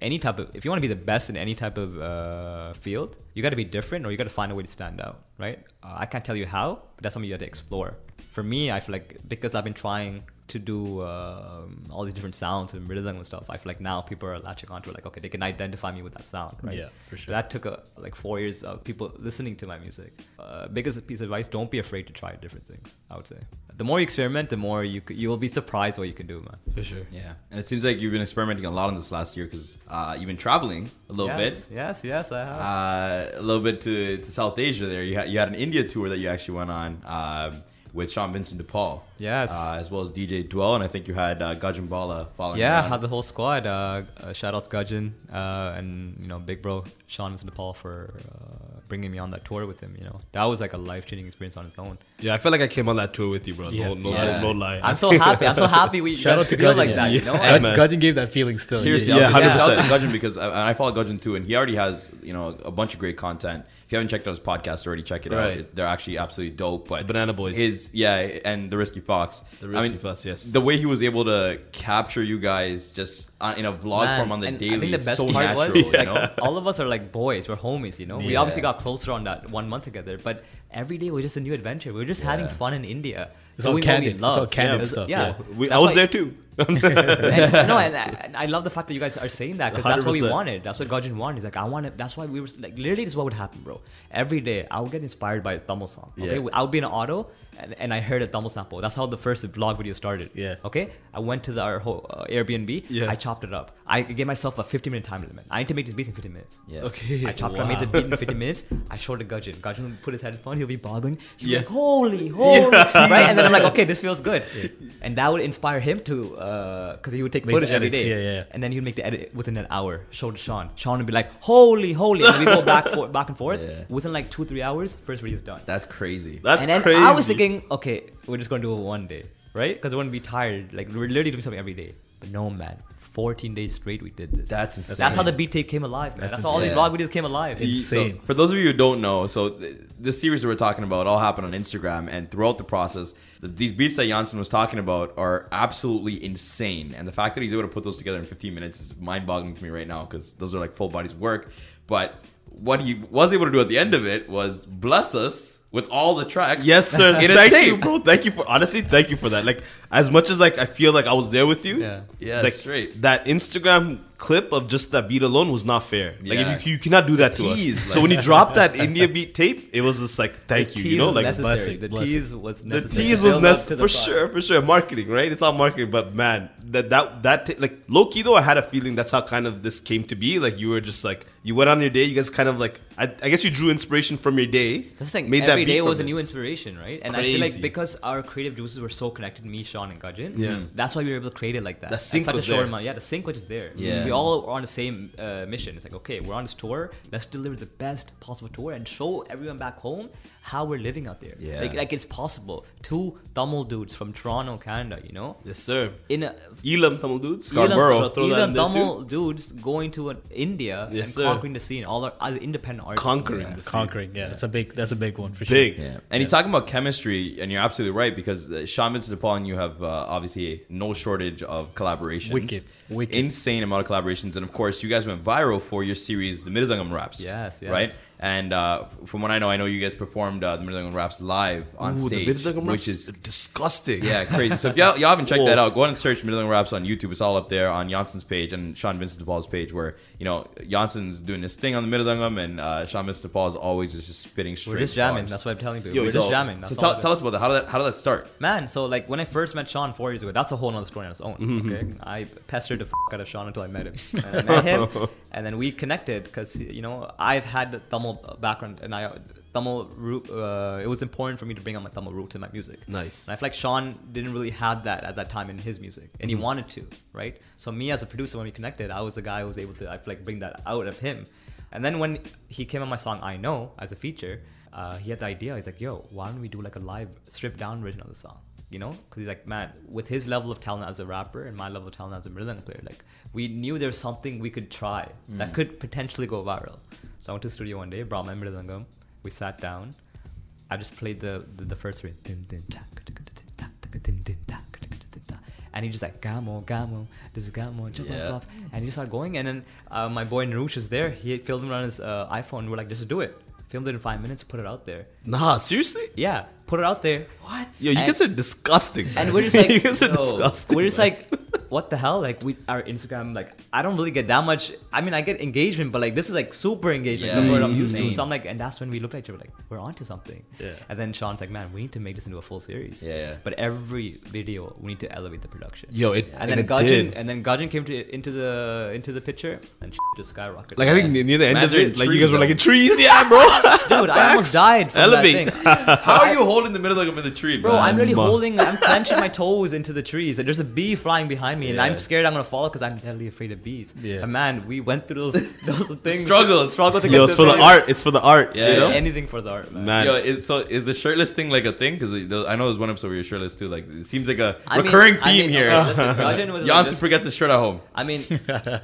any type of, if you want to be the best in any type of uh, field, you got to be different, or you got to find a way to stand out, right? Uh, I can't tell you how, but that's something you got to explore. For me, I feel like because I've been trying to do um, all these different sounds and rhythm and stuff, I feel like now people are latching onto it. Like, okay, they can identify me with that sound, right? Yeah, for sure. That took a, like four years of people listening to my music. Uh, biggest piece of advice: don't be afraid to try different things. I would say the more you experiment, the more you you will be surprised what you can do, man. For sure. Yeah, and it seems like you've been experimenting a lot on this last year because uh, you've been traveling a little yes, bit, Yes, yes, I have. uh, a little bit to, to South Asia. There, you had you had an India tour that you actually went on um, with Shan Vincent de Paul. Yes. uh, as well as DJ Dwell, and I think you had uh, Gajin Bala following. yeah, on. had the whole squad. Uh, uh, shout out to Gajin uh, and you know Big Bro Sean Vincent Paul for uh, bringing me on that tour with him. You know that was like a life changing experience on its own. Yeah, I feel like I came on that tour with you, bro. Yeah. No, no, Yeah. no lie. I'm so happy. I'm so happy we Shout out to feel Gajin, like yeah. that. You know, Yeah, Gud- Gajin gave that feeling still Seriously, Yeah, I was- 100%. shout out to Gajin because I, I follow Gajin too, and he already has you know a bunch of great content. If you haven't checked out his podcast already, check it out. Right. It- They're actually absolutely dope. But The Banana Boys. his yeah, and the Risky Fox. The I Risky mean, Fox, yes. The way he was able to capture you guys just uh, in a vlog Man, form on the daily. I think the best so part natural, was you like all of us are like boys. We're homies, you know. We obviously got closer on that one month together, but every day was just a new adventure. We were just having fun in India. It's all candid. It's love. all candid was- stuff, Yeah, yeah. We, I was there too. and, no, and, and I love the fact that you guys are saying that because that's what we wanted. That's what Gajin wanted. He's like, I want it. That's why we were like, literally, this is what would happen, bro. Every day, I would get inspired by a Tamil song. Okay, Yeah. I would be in an auto and, and I heard a Tamil sample. That's how the first vlog video started. Yeah. Okay, I went to the, our whole, uh, Airbnb. Yeah. I chopped it up. I gave myself a 15 minute time limit. I need to make this beat in 15 minutes. Yeah. Okay. I chopped it up, made the beat in 15 minutes. I showed it Gajin. Gajin would put his headphone, he'll be boggling. He'll Yeah. be like, holy, holy. Right? And then I'm like, okay, this feels good. And that would inspire him to, uh, because he would take Make footage the every edits, day. yeah, yeah. And then he'd make the edit within an hour, show to Sean. Sean would be like, holy, holy. And we go back, for, back and forth. Yeah. Within like two, three hours, first video's done. That's crazy. That's and then crazy. I was thinking, okay, we're just going to do it one day. right? Because we wouldn't be tired. Like we're literally doing something every day. But no, man, 14 days straight we did this. That's insane. That's how the beat tape came alive, man. That's, how all these insane. vlog videos came alive. Insane. So, for those of you who don't know, so th- this series that we're talking about all happened on Instagram, and throughout the process, the, these beats that Janssen was talking about are absolutely insane. And the fact that he's able to put those together in 15 minutes is mind-boggling to me right now because those are like full bodies of work. But what he was able to do at the end of it was bless us with all the tracks. Yes, sir. in a thank tape. you, bro. Thank you for honestly. Thank you for that. Like as much as like I feel like I was there with you. Yeah. Yeah, Like straight. that Instagram clip of just that beat alone was not fair. Like Yeah. if you, you cannot do that to tease, us. like- so when you dropped that India beat tape, it was just like thank you. You know, like necessary. blessing, the blessing. tease was necessary. the tease was necessary for sure, for sure. Marketing, right? It's all marketing, but man, that that that ta- like low key though, I had a feeling that's how kind of this came to be. Like you were just like you went on your day, you guys kind of like I, I guess you drew inspiration from your day. That's the thing. made that Every beat day from was a new inspiration, right? And I feel like because our creative juices were so connected, me, Sean, and Gajin, Yeah. that's why we were able to create it like that. The At sync such was a short there. amount. Yeah, the sync was just there. Yeah. we all are on the same uh, mission. It's like, okay, we're on this tour. Let's deliver the best possible tour and show everyone back home how we're living out there. Yeah. like, like it's possible. Two Tamil dudes from Toronto, Canada. You know, Yes, sir. in a Elam Tamil dudes. Scarborough. Throw that Elam in Tamil dudes going to an India Yes, and sir. conquering the scene, all our, as independent artists. Conquering Yeah. the. Conquering, yeah, that's a big that's a big one for Big. sure. Yeah. And you're talking about chemistry, and you're absolutely right because uh, Shan Vincent de Paul and you have uh, obviously no shortage of collaborations. Wicked. Wicked. Insane amount of collaborations. And of course, you guys went viral for your series, The Mridangam Raps. Yes, yes. Right? And uh, from what I know, I know you guys performed uh, The Mridangam Raps live on Ooh, stage. the Mridangam which is disgusting. yeah, crazy. So if y'all, y'all haven't checked that out, go ahead and search Mridang Raps on YouTube. It's all up there on Janssen's page and Shan Vincent de Paul's page, where you know Janssen's doing this thing on the Mridangam, and uh, Shan Vincent de Paul is always just, just spitting straight. We're just jamming. bars. That's what I'm telling you. Yo, We're so- just jamming. That's So tell, tell us about that. How did that how did that start? Man, so like when I first met Sean four years ago, that's a whole nother story on its own. Mm-hmm. Okay, I pestered the f- out of Sean until I met him. And I met him, and then we connected because you know I've had the Tamil background, and I Tamil root. Uh, it was important for me to bring out my Tamil roots in my music. Nice. And I feel like Sean didn't really have that at that time in his music, and he Mm-hmm. wanted to, right? So me as a producer, when we connected, I was the guy who was able to, I feel like, bring that out of him. And then when he came on my song "I Know" as a feature, uh, he had the idea. He's like, "Yo, why don't we do like a live, stripped down version of the song?" You know, because he's like, "Man, with his level of talent as a rapper and my level of talent as a Mridang player, like we knew there's something we could try that could potentially go viral." So I went to the studio one day, brought my Mridangam, we sat down. I just played the the, the first ta. And he just like gamo gamo, this is gamo, jump Yeah. and he just started going. And then uh, my boy Narush is there. He filmed it on his uh, iPhone. We're like, just do it. Filmed it in five minutes. Put it out there. Nah, seriously? Yeah, put it out there. What? Yo, you And- guys are disgusting. And we're just like, you guys are disgusting. we're just like, what the hell? Like we, our Instagram, like I don't really get that much. I mean, I get engagement, but like this is like super engagement Yeah, compared to what I'm used to. So I'm like, and that's when we looked at each other like, we're onto something. Yeah. And then Sean's like, man, we need to make this into a full series. Yeah, yeah. But every video, we need to elevate the production. Yo, it And then it Gajin, did. and then Gajin came to into the into the picture, and just skyrocketed. Like I think near the end Man's of it, like you guys were like in trees, yeah, bro. dude, I almost died from Elevate. that thing. How are you holding the Mridangam in the tree, Bro, man? I'm really holding, I'm clenching my toes into the trees, and there's a bee flying behind me, and Yeah. I'm scared I'm gonna fall because I'm deadly afraid of bees. Yeah. And man, we went through those those things. Struggles. struggle to Yo, it's to for the place. art. It's for the art. Yeah, you yeah. know, Anything for the art, man. man. Yo, is, so is the shirtless thing like a thing? Because I know there's one episode where you're shirtless too. Like it seems like a I mean- recurring I theme mean, here. okay, listen, Rajan was like Janssen this- forgets his shirt at home. I mean,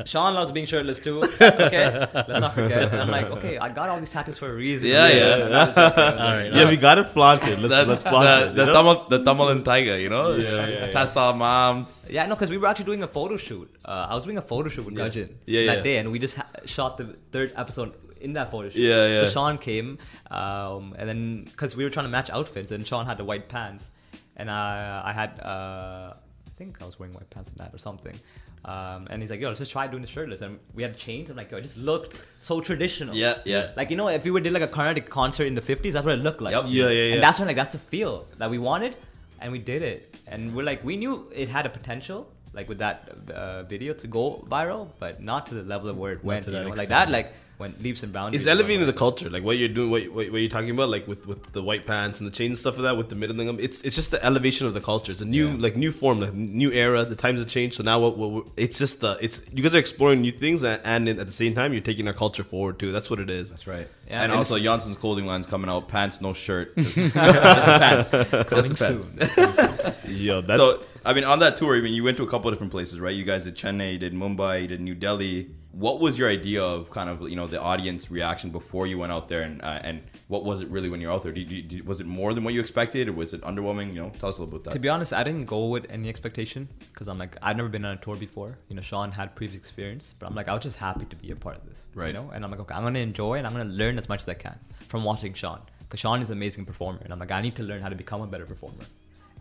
Sean loves being shirtless too. Okay, let's not forget. And I'm like, okay, I got all these tattoos for a reason. Yeah, yeah. All right. yeah, we got it flaunted. Let's The, let's flaunt the, it. the, you? Tamil, the Tamil and Tiger, you know? Yeah, yeah, yeah. Tessa moms. Yeah, no, because we were actually doing a photo shoot. Uh, I was doing a photo shoot with Gajin Yeah, that yeah. day, and we just ha- shot the third episode in that photo shoot. Yeah, yeah. So Sean came, um, and then because we were trying to match outfits, and Sean had the white pants, and I I had uh, I think I was wearing white pants in that or something. Um, and he's like, yo, let's just try doing the shirtless. And we had chains. I'm like, yo, it just looked so traditional. Yeah, yeah. Like, you know, if we were did like a Carnatic concert in the 50s, that's what it looked like. Yep. Yeah, yeah, yeah. And that's when like that's the feel that we wanted, and we did it. And we're like, we knew it had a potential, like with that uh, video to go viral, but not to the level of where it went. to You that know, like that, like went leaps and bounds. It's elevating the culture, like what you're doing, what, what, what you're talking about, like with, with the white pants and the chains and stuff like that, with the mridang. It's it's just the elevation of the culture. It's a new like new form, like new era. The times have changed, so now what, what what- it's just uh, it's you guys are exploring new things, and, and at the same time you're taking our culture forward too. That's what it is. That's right. Yeah, and and also Janssen's clothing line's coming out. Pants, no shirt. Just, just the pants. Coming Just the pants. soon. Yo, that so I mean, on that tour, I mean, you went to a couple of different places, right? You guys did Chennai, you did Mumbai, you did New Delhi. What was your idea of kind of you know the audience reaction before you went out there, and uh, and what was it really when you're out there? Did you, did, was it more than what you expected, or was it underwhelming? You know, tell us a little about that. To be honest, I didn't go with any expectation because I'm like I've never been on a tour before. You know, Sean had previous experience, but I'm like I was just happy to be a part of this. Right. You know, and I'm like okay, I'm gonna enjoy and I'm gonna learn as much as I can from watching Sean because Sean is an amazing performer, and I'm like I need to learn how to become a better performer.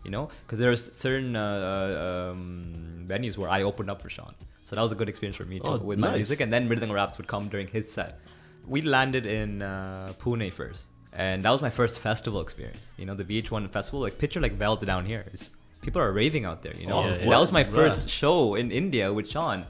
You know, because there's certain uh, um, venues where I opened up for Sean, so that was a good experience for me too Oh, with my music, and then Mridang Raps would come during his set. We landed in uh, Pune first, and that was my first festival experience. You know, the VH1 festival. Like picture like Veld down here. It's, people are raving out there. You know, Oh, and yeah. that was my first show in India with Sean.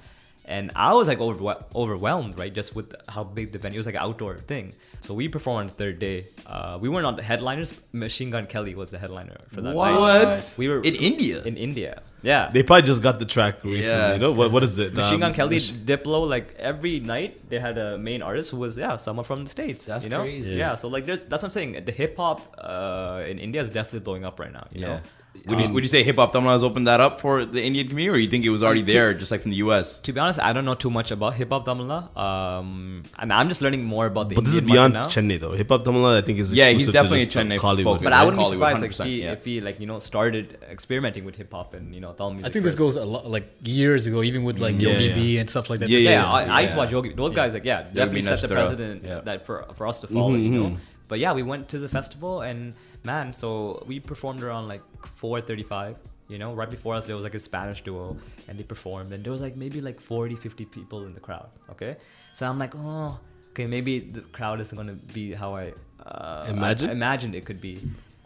And I was like overwhe- overwhelmed, right? Just with how big the venue it was, like an outdoor thing. So we performed on the third day. Uh, we weren't on the headliners. Machine Gun Kelly was the headliner for that night. What? We were In India? In India, yeah. they probably just got the track recently. Yeah. You know what? What is it? Machine Gun Um, Kelly, Mach- Diplo, like every night they had a main artist who was yeah someone from the states. That's you know? crazy. Yeah. so like there's that's what I'm saying. The hip hop uh, in India is definitely blowing up right now. You know. Would you, would you say Hip Hop Tamil has opened that up for the Indian community, or you think it was already there, just like from the U.S.? To be honest, I don't know too much about hip hop Tamila, um, and I'm just learning more about the. But this is beyond market now. Chennai though. Hip hop Tamil, I think is Yeah, he's exclusive to definitely just, a Chennai Kollywood. focused. But I wouldn't be Kollywood, surprised like, if he yeah. if he like you know started experimenting with hip hop and you know Tamil music. I think this goes a lot like years ago, even with like Yeah, Yogi yeah. B and stuff like that. Yeah, This Yeah, is- I, I used to watch Yogi. Those guys, like, yeah, definitely set the precedent that for for us to follow, you Mm-hmm, know. But yeah, we went to the festival and man, so we performed around like 4:35. You know, right before us there was like a Spanish duo and they performed and there was like maybe like 40, 50 people in the crowd. Okay, so I'm like, oh, okay, maybe the crowd isn't gonna be how I uh, Imagine? I imagined it could be.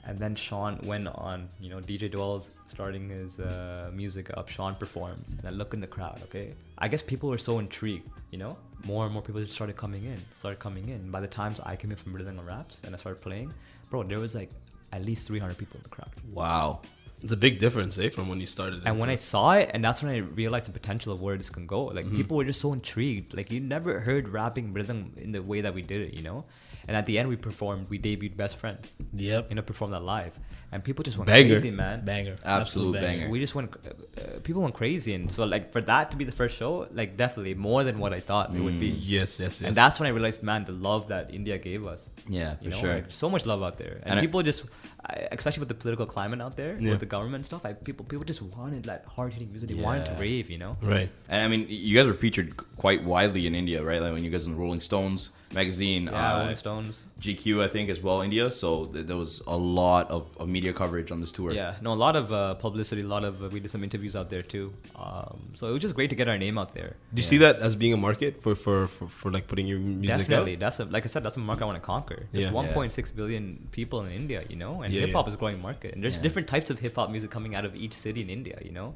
And then Sean went on, you know, DJ Dwell's starting his uh, music up. Sean performed, and I look in the crowd. Okay, I guess people were so intrigued, you know. More and more people just started coming in, started coming in. By the times I came in from Rhythm and Raps and I started playing, bro, there was like at least 300 people in the crowd. Wow. It's a big difference, eh, from when you started. And when I saw it, and that's when I realized the potential of where this can go. Like Mm-hmm. people were just so intrigued. Like you never heard rapping rhythm in the way that we did it, you know. And at the end, we performed. We debuted "Best Friends." Yep. You know, performed that live, and people just went Banger. crazy, man. banger, Absolute banger. We just went. Uh, uh, people went crazy, and so like for that to be the first show, like definitely more than what I thought it would be. yes, yes, yes. And that's when I realized, man, the love that India gave us. Yeah, You for know, sure. like, so much love out there, and, And I- people just, I- especially with the political climate out there, Yeah. with the government stuff, I, people people just wanted that hard hitting music. They wanted to rave, you know. right. And I mean, you guys were featured quite widely in India, right? Like when you guys in the Rolling Stones magazine, Yeah, uh, Stones. GQ, I think, as well, India. So th- there was a lot of, of media coverage on this tour. Yeah, no, a lot of uh, publicity, a lot of uh, we did some interviews out there too. Um, so it was just great to get our name out there. Do you see that as being a market for for for, for like putting your music Definitely, out? that's a like I said, that's a market I want to conquer. There's Yeah. 1.6 billion people in India, you know, and Yeah, hip hop yeah. is a growing market, and there's Yeah. different types of hip hop music coming out of each city in India, you know.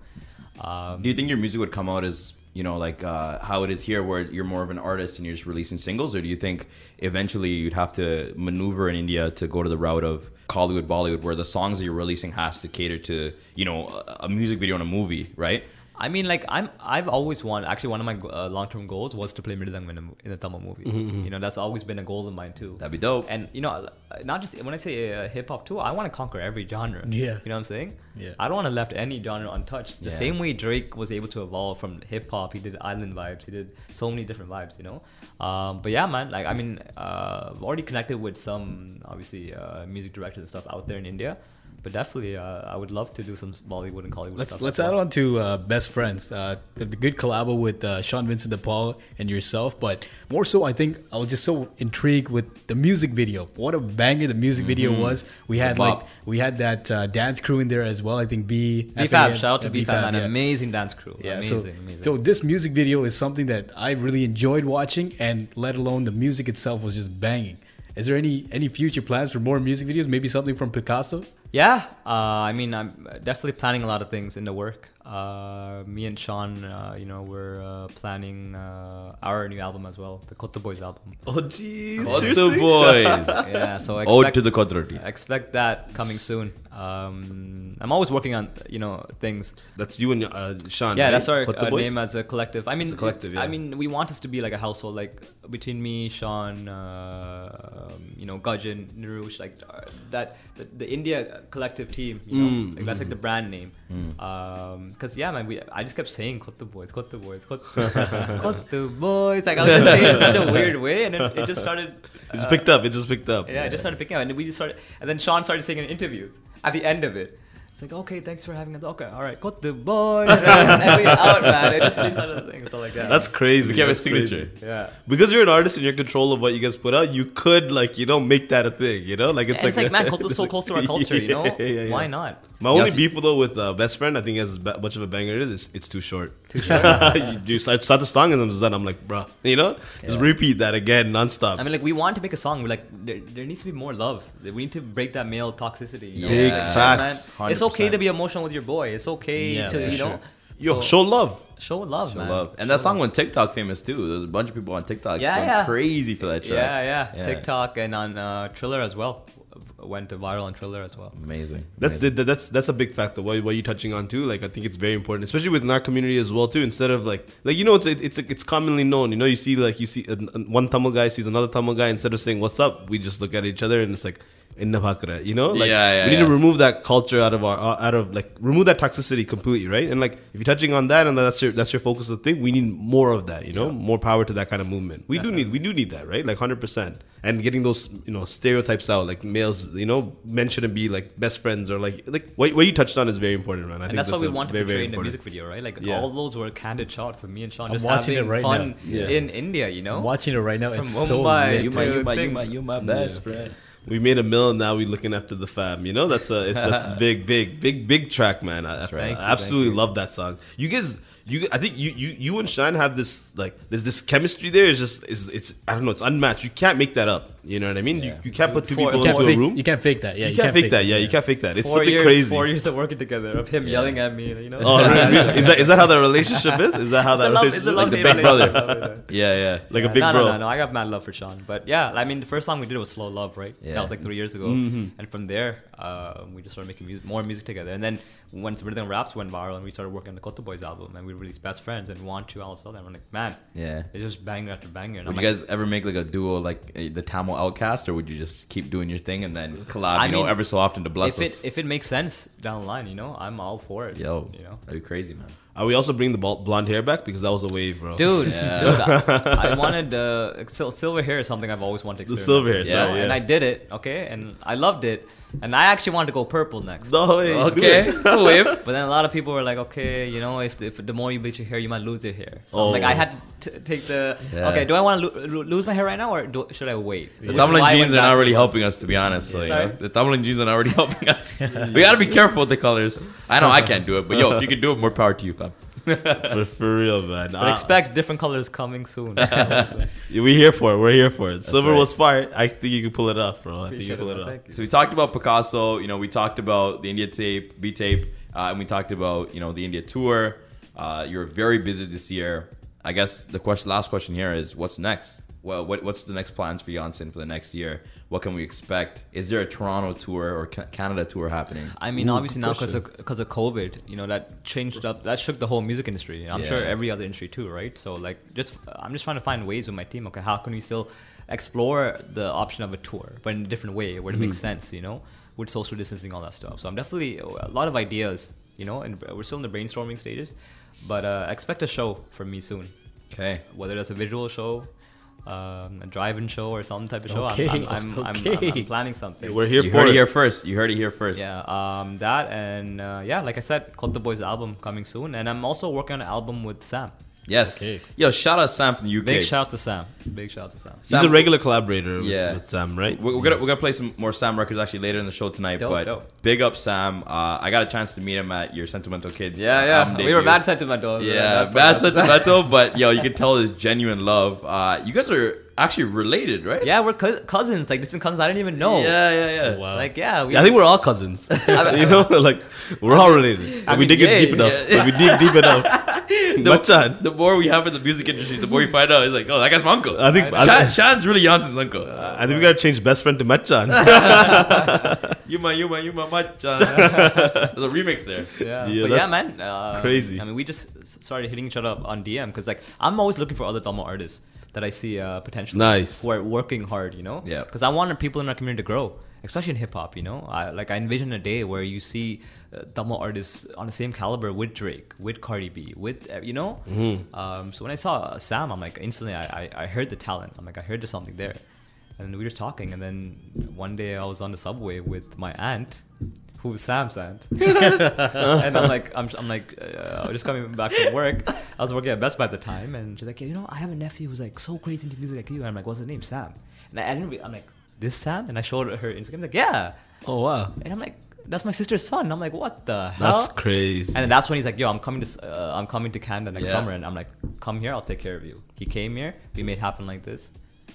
Um, Do you think your music would come out as you know, like uh, how it is here, where you're more of an artist and you're just releasing singles, or do you think eventually you'd have to maneuver in India to go to the route of Kollywood, Bollywood, where the songs that you're releasing has to cater to you know a, a music video and a movie, right? I mean, like I'm, I've always wanted. Actually, one of my uh, long-term goals was to play Mridang in a, in a Tamil movie. You know, that's always been a goal of mine too. That'd be dope. And you know, not just when I say uh, hip hop too, I want to conquer every genre. Yeah. You know what I'm saying? Yeah. I don't want to left any genre untouched. The Yeah. same way Drake was able to evolve from hip hop, he did island vibes, he did so many different vibes. You know. Um, but yeah, man. Like I mean, uh, I've already connected with some obviously uh, music directors and stuff out there in India. But definitely, uh, I would love to do some Bollywood and Kollywood Let's stuff. let's add well. on to uh, best friends. Uh, the, the good collabo with uh, Shan Vincent de Paul and yourself, but more so, I think I was just so intrigued with the music video. What a banger the music video was! We had like we had that uh, dance crew in there as well. I think B BFAB, FAM, shout out to uh, BFAB, man, yeah. amazing dance crew. Yeah, amazing, so, amazing. so this music video is something that I really enjoyed watching, and let alone the music itself was just banging. Is there any any future plans for more music videos? Maybe something from Picasso? Yeah, uh, I mean, I'm definitely planning a lot of things in the work. Uh, me and Sean, uh, you know, we're uh, planning uh, our new album as well, the Kotta Boys album. Oh jeez. What seriously? boys? Yeah, so Ode expect, to the Kodrati. expect that coming soon. Um, I'm always working on you know things. That's you and uh, Sean. Yeah, right? that's our Cut the Boys? name as a collective. I mean, a collective, I mean, we want us to be like a household, like between me, Sean, uh, um, you know, Gajan, Narush, like uh, that. The, the India collective team, you know, Mm, like that's like the brand name. Because yeah, man, we I just kept saying "cut the boys, cut the boys, cut the boys." Like I was just saying it in such a weird way, and it, it just started. It just uh, picked up. It just picked up. yeah, it just started picking up, and we just started, and then Sean started saying in interviews at the end of it. It's like, okay, thanks for having us. Okay, all right, cut the boys. and we out, man. It just means other things, so like that. That's crazy. Became a That's crazy. signature. yeah. Because you're an artist and you're in control of what you guys put out, you could like you know make that a thing. You know, like it's And it's like, like, man, Kota's so close to our culture, you know? Yeah, yeah, yeah. Why not? My only Yeah, beef though with uh, best friend, I think as ba- much of a banger it is, it's, it's too short. Too short. you, you start, start the song and then. I'm like, bruh, you know, just repeat that again nonstop. I mean, like, we want to make a song. We're like, there, there needs to be more love. We need to break that male toxicity. You know? Big Yeah. facts. Man, it's okay 100%. to be emotional with your boy. It's okay Yeah, to, you know, sure. Yo, so- show love. show love, Show man. love. And that song went TikTok famous too. There's a bunch of people on TikTok Yeah, going yeah. crazy for that track. Yeah, yeah, Yeah. TikTok and on uh, Triller as well. Went viral on Triller as well. Amazing. That's Amazing. that, that's that's a big factor. What, what you're touching on too, like I think it's very important, especially within our community as well too. Instead of like like you know it's it's it's commonly known. You know you see like you see uh, one Tamil guy sees another Tamil guy. Instead of saying what's up, we just look at each other and it's like inna bhakra. You know, like Yeah, yeah, we need yeah. to remove that culture out of our uh, out of like remove that toxicity completely, right? And like if you're touching on that and that's your that's your focus of the thing, we need more of that. You know, more power to that kind of movement. We do need we do need that, right? Like hundred percent. And getting those you know stereotypes out, like males, you know, men shouldn't be like best friends or like like what, what you touched on is very important, man. I think And that's what we want to very, portray very in the music video, right? Like Yeah. all those were candid shots of me and Sean I'm just watching having it right fun now. Yeah. in India, you know? I'm watching it right now. From It's Mumbai lit. you my, you my, you my, you my best friend. We made a mill, and now we looking after the fam. You know, that's a it's a big, big, big, big track, man. I, I, right. I you, absolutely you. love that song. You guys, you, I think you, you, you and Shine have this like there's this chemistry there. It's just is it's I don't know. It's unmatched. You can't make that up. You know what I mean? You, you can't put two For- people You can't, into a room. you can't fake that. Yeah, you, can't, fake that. Yeah, you can't fake that. It's four something years, crazy. Four years of working together, of him yelling at me, you know? Oh, really? is that is that how the relationship is? Is that how It's that a love, relationship it's a is? love the big brother. Yeah, yeah. like a big no, bro? No, no, no. I got mad love for Sean, but yeah, I mean, the first song we did was "Slow Love," right? Yeah. That was like three years ago, Mm-hmm. and from there, uh, we just started making music, more music together. And then once Rhythm Raps went viral, and we started working on the Kotta Boys album, and we released Best Friends and Want You All Southern. I'm like, man, Yeah. it's just banger after banger. And Would I'm you like, guys ever make like a duo like uh, the Tamil Outcast, or would you just keep doing your thing and then collab, I you know, ever so often to bless if us? it if it makes sense down the line, you know, I'm all for it. Yo, you know. that'd be crazy, man. Are we also bringing the bald- blonde hair back because that was a wave, bro? Dude, Yeah. dude, I, I wanted uh, sil- silver hair is something I've always wanted to The silver hair, with, sorry, you know, yeah. and I did it, okay, and I loved it, and I actually wanted to go purple next. No way. do Okay, it. so wave. But then a lot of people were like, okay, you know, if, if the more you bleach your hair, you might lose your hair. So Oh. like I oh. had to t- take the Yeah. okay. Do I want to lo- lo- lose my hair right now, or do, should I wait? The Which is Tamil why I genes are not really the helping us, to be honest. Like, Sorry? you know, the Tamil genes are not really helping us. we gotta be careful with the colors. I know I can't do it, but yo, if you can do it, more power to you, fam. for, for real, man. But Ah, expect different colors coming soon. we're here for it. We're here for it. Silver right. was fire. I think you can pull it off, bro. I think you can pull it, it off. You. So we talked about Picasso. You know, we talked about the India tape, B tape, uh, and we talked about you know the India tour. Uh, you're very busy this year. I guess the question, last question here is, what's next? Well, what, what's the next plans for Janssen for the next year? What can we expect? Is there a Toronto tour or Canada tour happening? I mean, Ooh, obviously good now because of because of COVID, you know, that changed up, that shook the whole music industry. I'm sure every other industry too, right? So like, just I'm just trying to find ways with my team. Okay, how can we still explore the option of a tour, but in a different way, where it makes Mm-hmm. sense, you know, with social distancing, all that stuff. So I'm definitely a lot of ideas, you know, and we're still in the brainstorming stages. But uh, expect a show from me soon, Okay. whether that's a visual show. Um, a drive-in show or some type of show. Okay, I'm, I'm, I'm, I'm, I'm, okay. I'm planning something. We're here you for heard it it. here first. You heard it here first. Yeah, um, that and uh, yeah, like I said, Kotta Boys album coming soon, and I'm also working on an album with Sam. Yes. Okay. Yo, shout out to Sam from the UK. Big shout out to Sam. Big shout out to Sam. He's a regular collaborator with, Yeah. with Sam, right? We're, we're gonna we're gonna play some more Sam records actually later in the show tonight. Dope, but dope. big up Sam. Uh, I got a chance to meet him at your Sentimental Kids. Yeah, yeah. album we were debut. bad sentimental. Yeah, bad sentimental, but yo, you can tell his genuine love. Uh, you guys are actually related, right? Yeah, we're cou- cousins, like distant cousins. I didn't even know. Yeah, yeah, yeah. Wow. Like yeah, we, Yeah, I think we're all cousins. you know, like we're all related. I If we dig yeah, it deep enough. yeah. If we dig deep enough. Machan. The more we have in the music industry, the more you find out. It's like, oh, that guy's my uncle. I think I, Shan, Shan's really Janssen's uncle. I think we gotta change best friend to Machan. Yuma, Yuma, Yuma, Machan. There's a remix there. Yeah, Yeah, but yeah, man, uh, crazy. I mean, we just started hitting each other up on DM because like I'm always looking for other Tamil artists that I see uh, potentially Nice. who are working hard, you know. Yeah. Because I want people in our community to grow, especially in hip hop. You know, I like I envision a day where you see uh, Tamil artists on the same caliber with Drake, with Cardi B, with uh, you know. Mm-hmm. Um, so when I saw Sam, I'm like instantly I, I I heard the talent. I'm like I heard there's something there. And we were talking, and then one day I was on the subway with my aunt, who's Sam's aunt. and I'm like, I'm, I'm like, uh, just coming back from work. I was working at Best Buy at the time, and she's like, yeah, you know, I have a nephew who's like so crazy into music like you. And I'm like, what's his name? Sam. And I, I didn't. Re- I'm like, this Sam? And I showed her Instagram. I'm Like, yeah. oh wow. And I'm like, that's my sister's son. And I'm like, what the hell? That's crazy. And that's when he's like, "Yo, I'm coming to uh, I'm coming to Canada next Yeah. summer," and I'm like, "Come here, I'll take care of you." He came here, we made happen like this,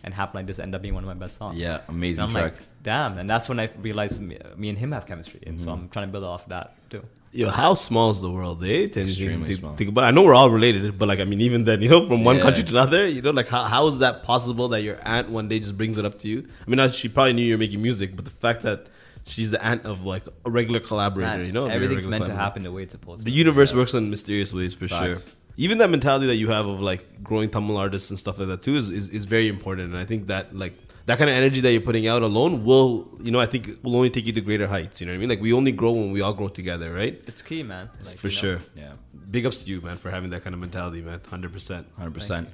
and happen like this ended up being one of my best songs. Yeah, And amazing I'm track. like, damn, and that's when I realized me, me and him have chemistry, and Mm-hmm. so I'm trying to build off that too. Yo, how small is the world, eh? To Extremely think, small. Think about. I know we're all related, but like, I mean, even then, you know, from one Yeah. country to another, you know, like, how, how is that possible that your aunt one day just brings it up to you? I mean, she probably knew you were making music, but the fact that she's the aunt of like a regular collaborator, Man, you know, everything's meant to happen the way it's supposed to. The to. universe works in mysterious ways for Facts. sure. Even that mentality that you have of like growing Tamil artists and stuff like that too is, is, is very important. And I think that like that kind of energy that you're putting out alone will, you know, I think will only take you to greater heights. You know what I mean? Like we only grow when we all grow together, right? It's key, man. It's Like, for you know, sure. Yeah. Big ups to you, man, for having that kind of mentality, man. Hundred percent. 100%.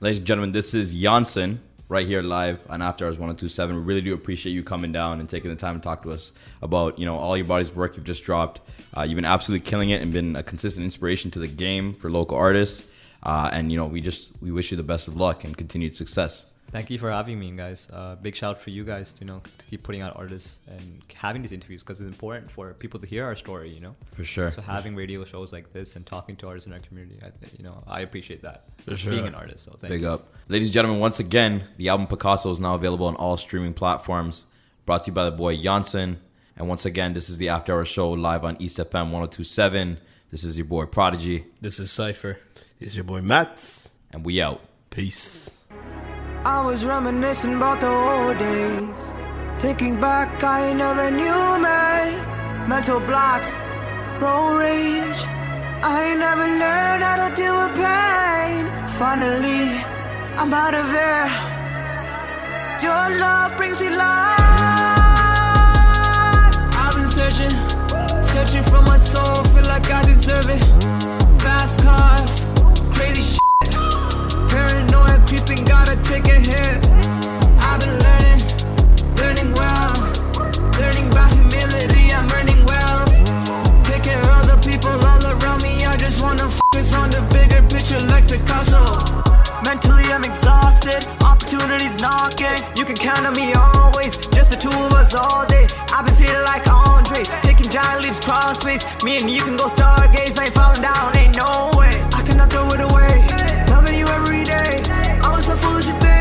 Ladies and gentlemen, this is Janssen right here live on After Hours 1027. We really do appreciate you coming down and taking the time to talk to us about, you know, all your body's work you've just dropped. Uh, you've been absolutely killing it and been a consistent inspiration to the game for local artists. Uh, and, you know, we just, we wish you the best of luck and continued success. Thank you for having me, guys. Uh, big shout out for you guys to you know to keep putting out artists and having these interviews because it's important for people to hear our story. You know, For sure. So having radio shows like this and talking to artists in our community, I, you know, I appreciate that. For sure. Being an artist, so thank Big you. up. Ladies and gentlemen, once again, the album Picasso is now available on all streaming platforms. Brought to you by the boy Janssen. And once again, this is the After Hours Show live on East FM 1027. This is your boy Prodigy, This is Cypher. This is your boy Matt. and we out. Peace. I was reminiscing about the old days. Thinking back, I never knew my Mental blocks, road rage. I never learned how to deal with pain. Finally, I'm out of here. Your love brings me life. I've been searching, searching for my soul. Feel like I deserve it. Fast cars, crazy shit. Paranoia creeping, gotta take a hit. I've been learning, learning well. Learning by humility, I'm earning wealth. Of the people all around me. I just wanna focus on the bigger picture like Picasso. Mentally, I'm exhausted. Opportunities knocking. You can count on me always. Just the two of us all day. I've been feeling like Andre. Taking giant leaps cross space. Me and you can go stargaze. I ain't falling down, ain't no way. I cannot throw it away. I was so foolish to think.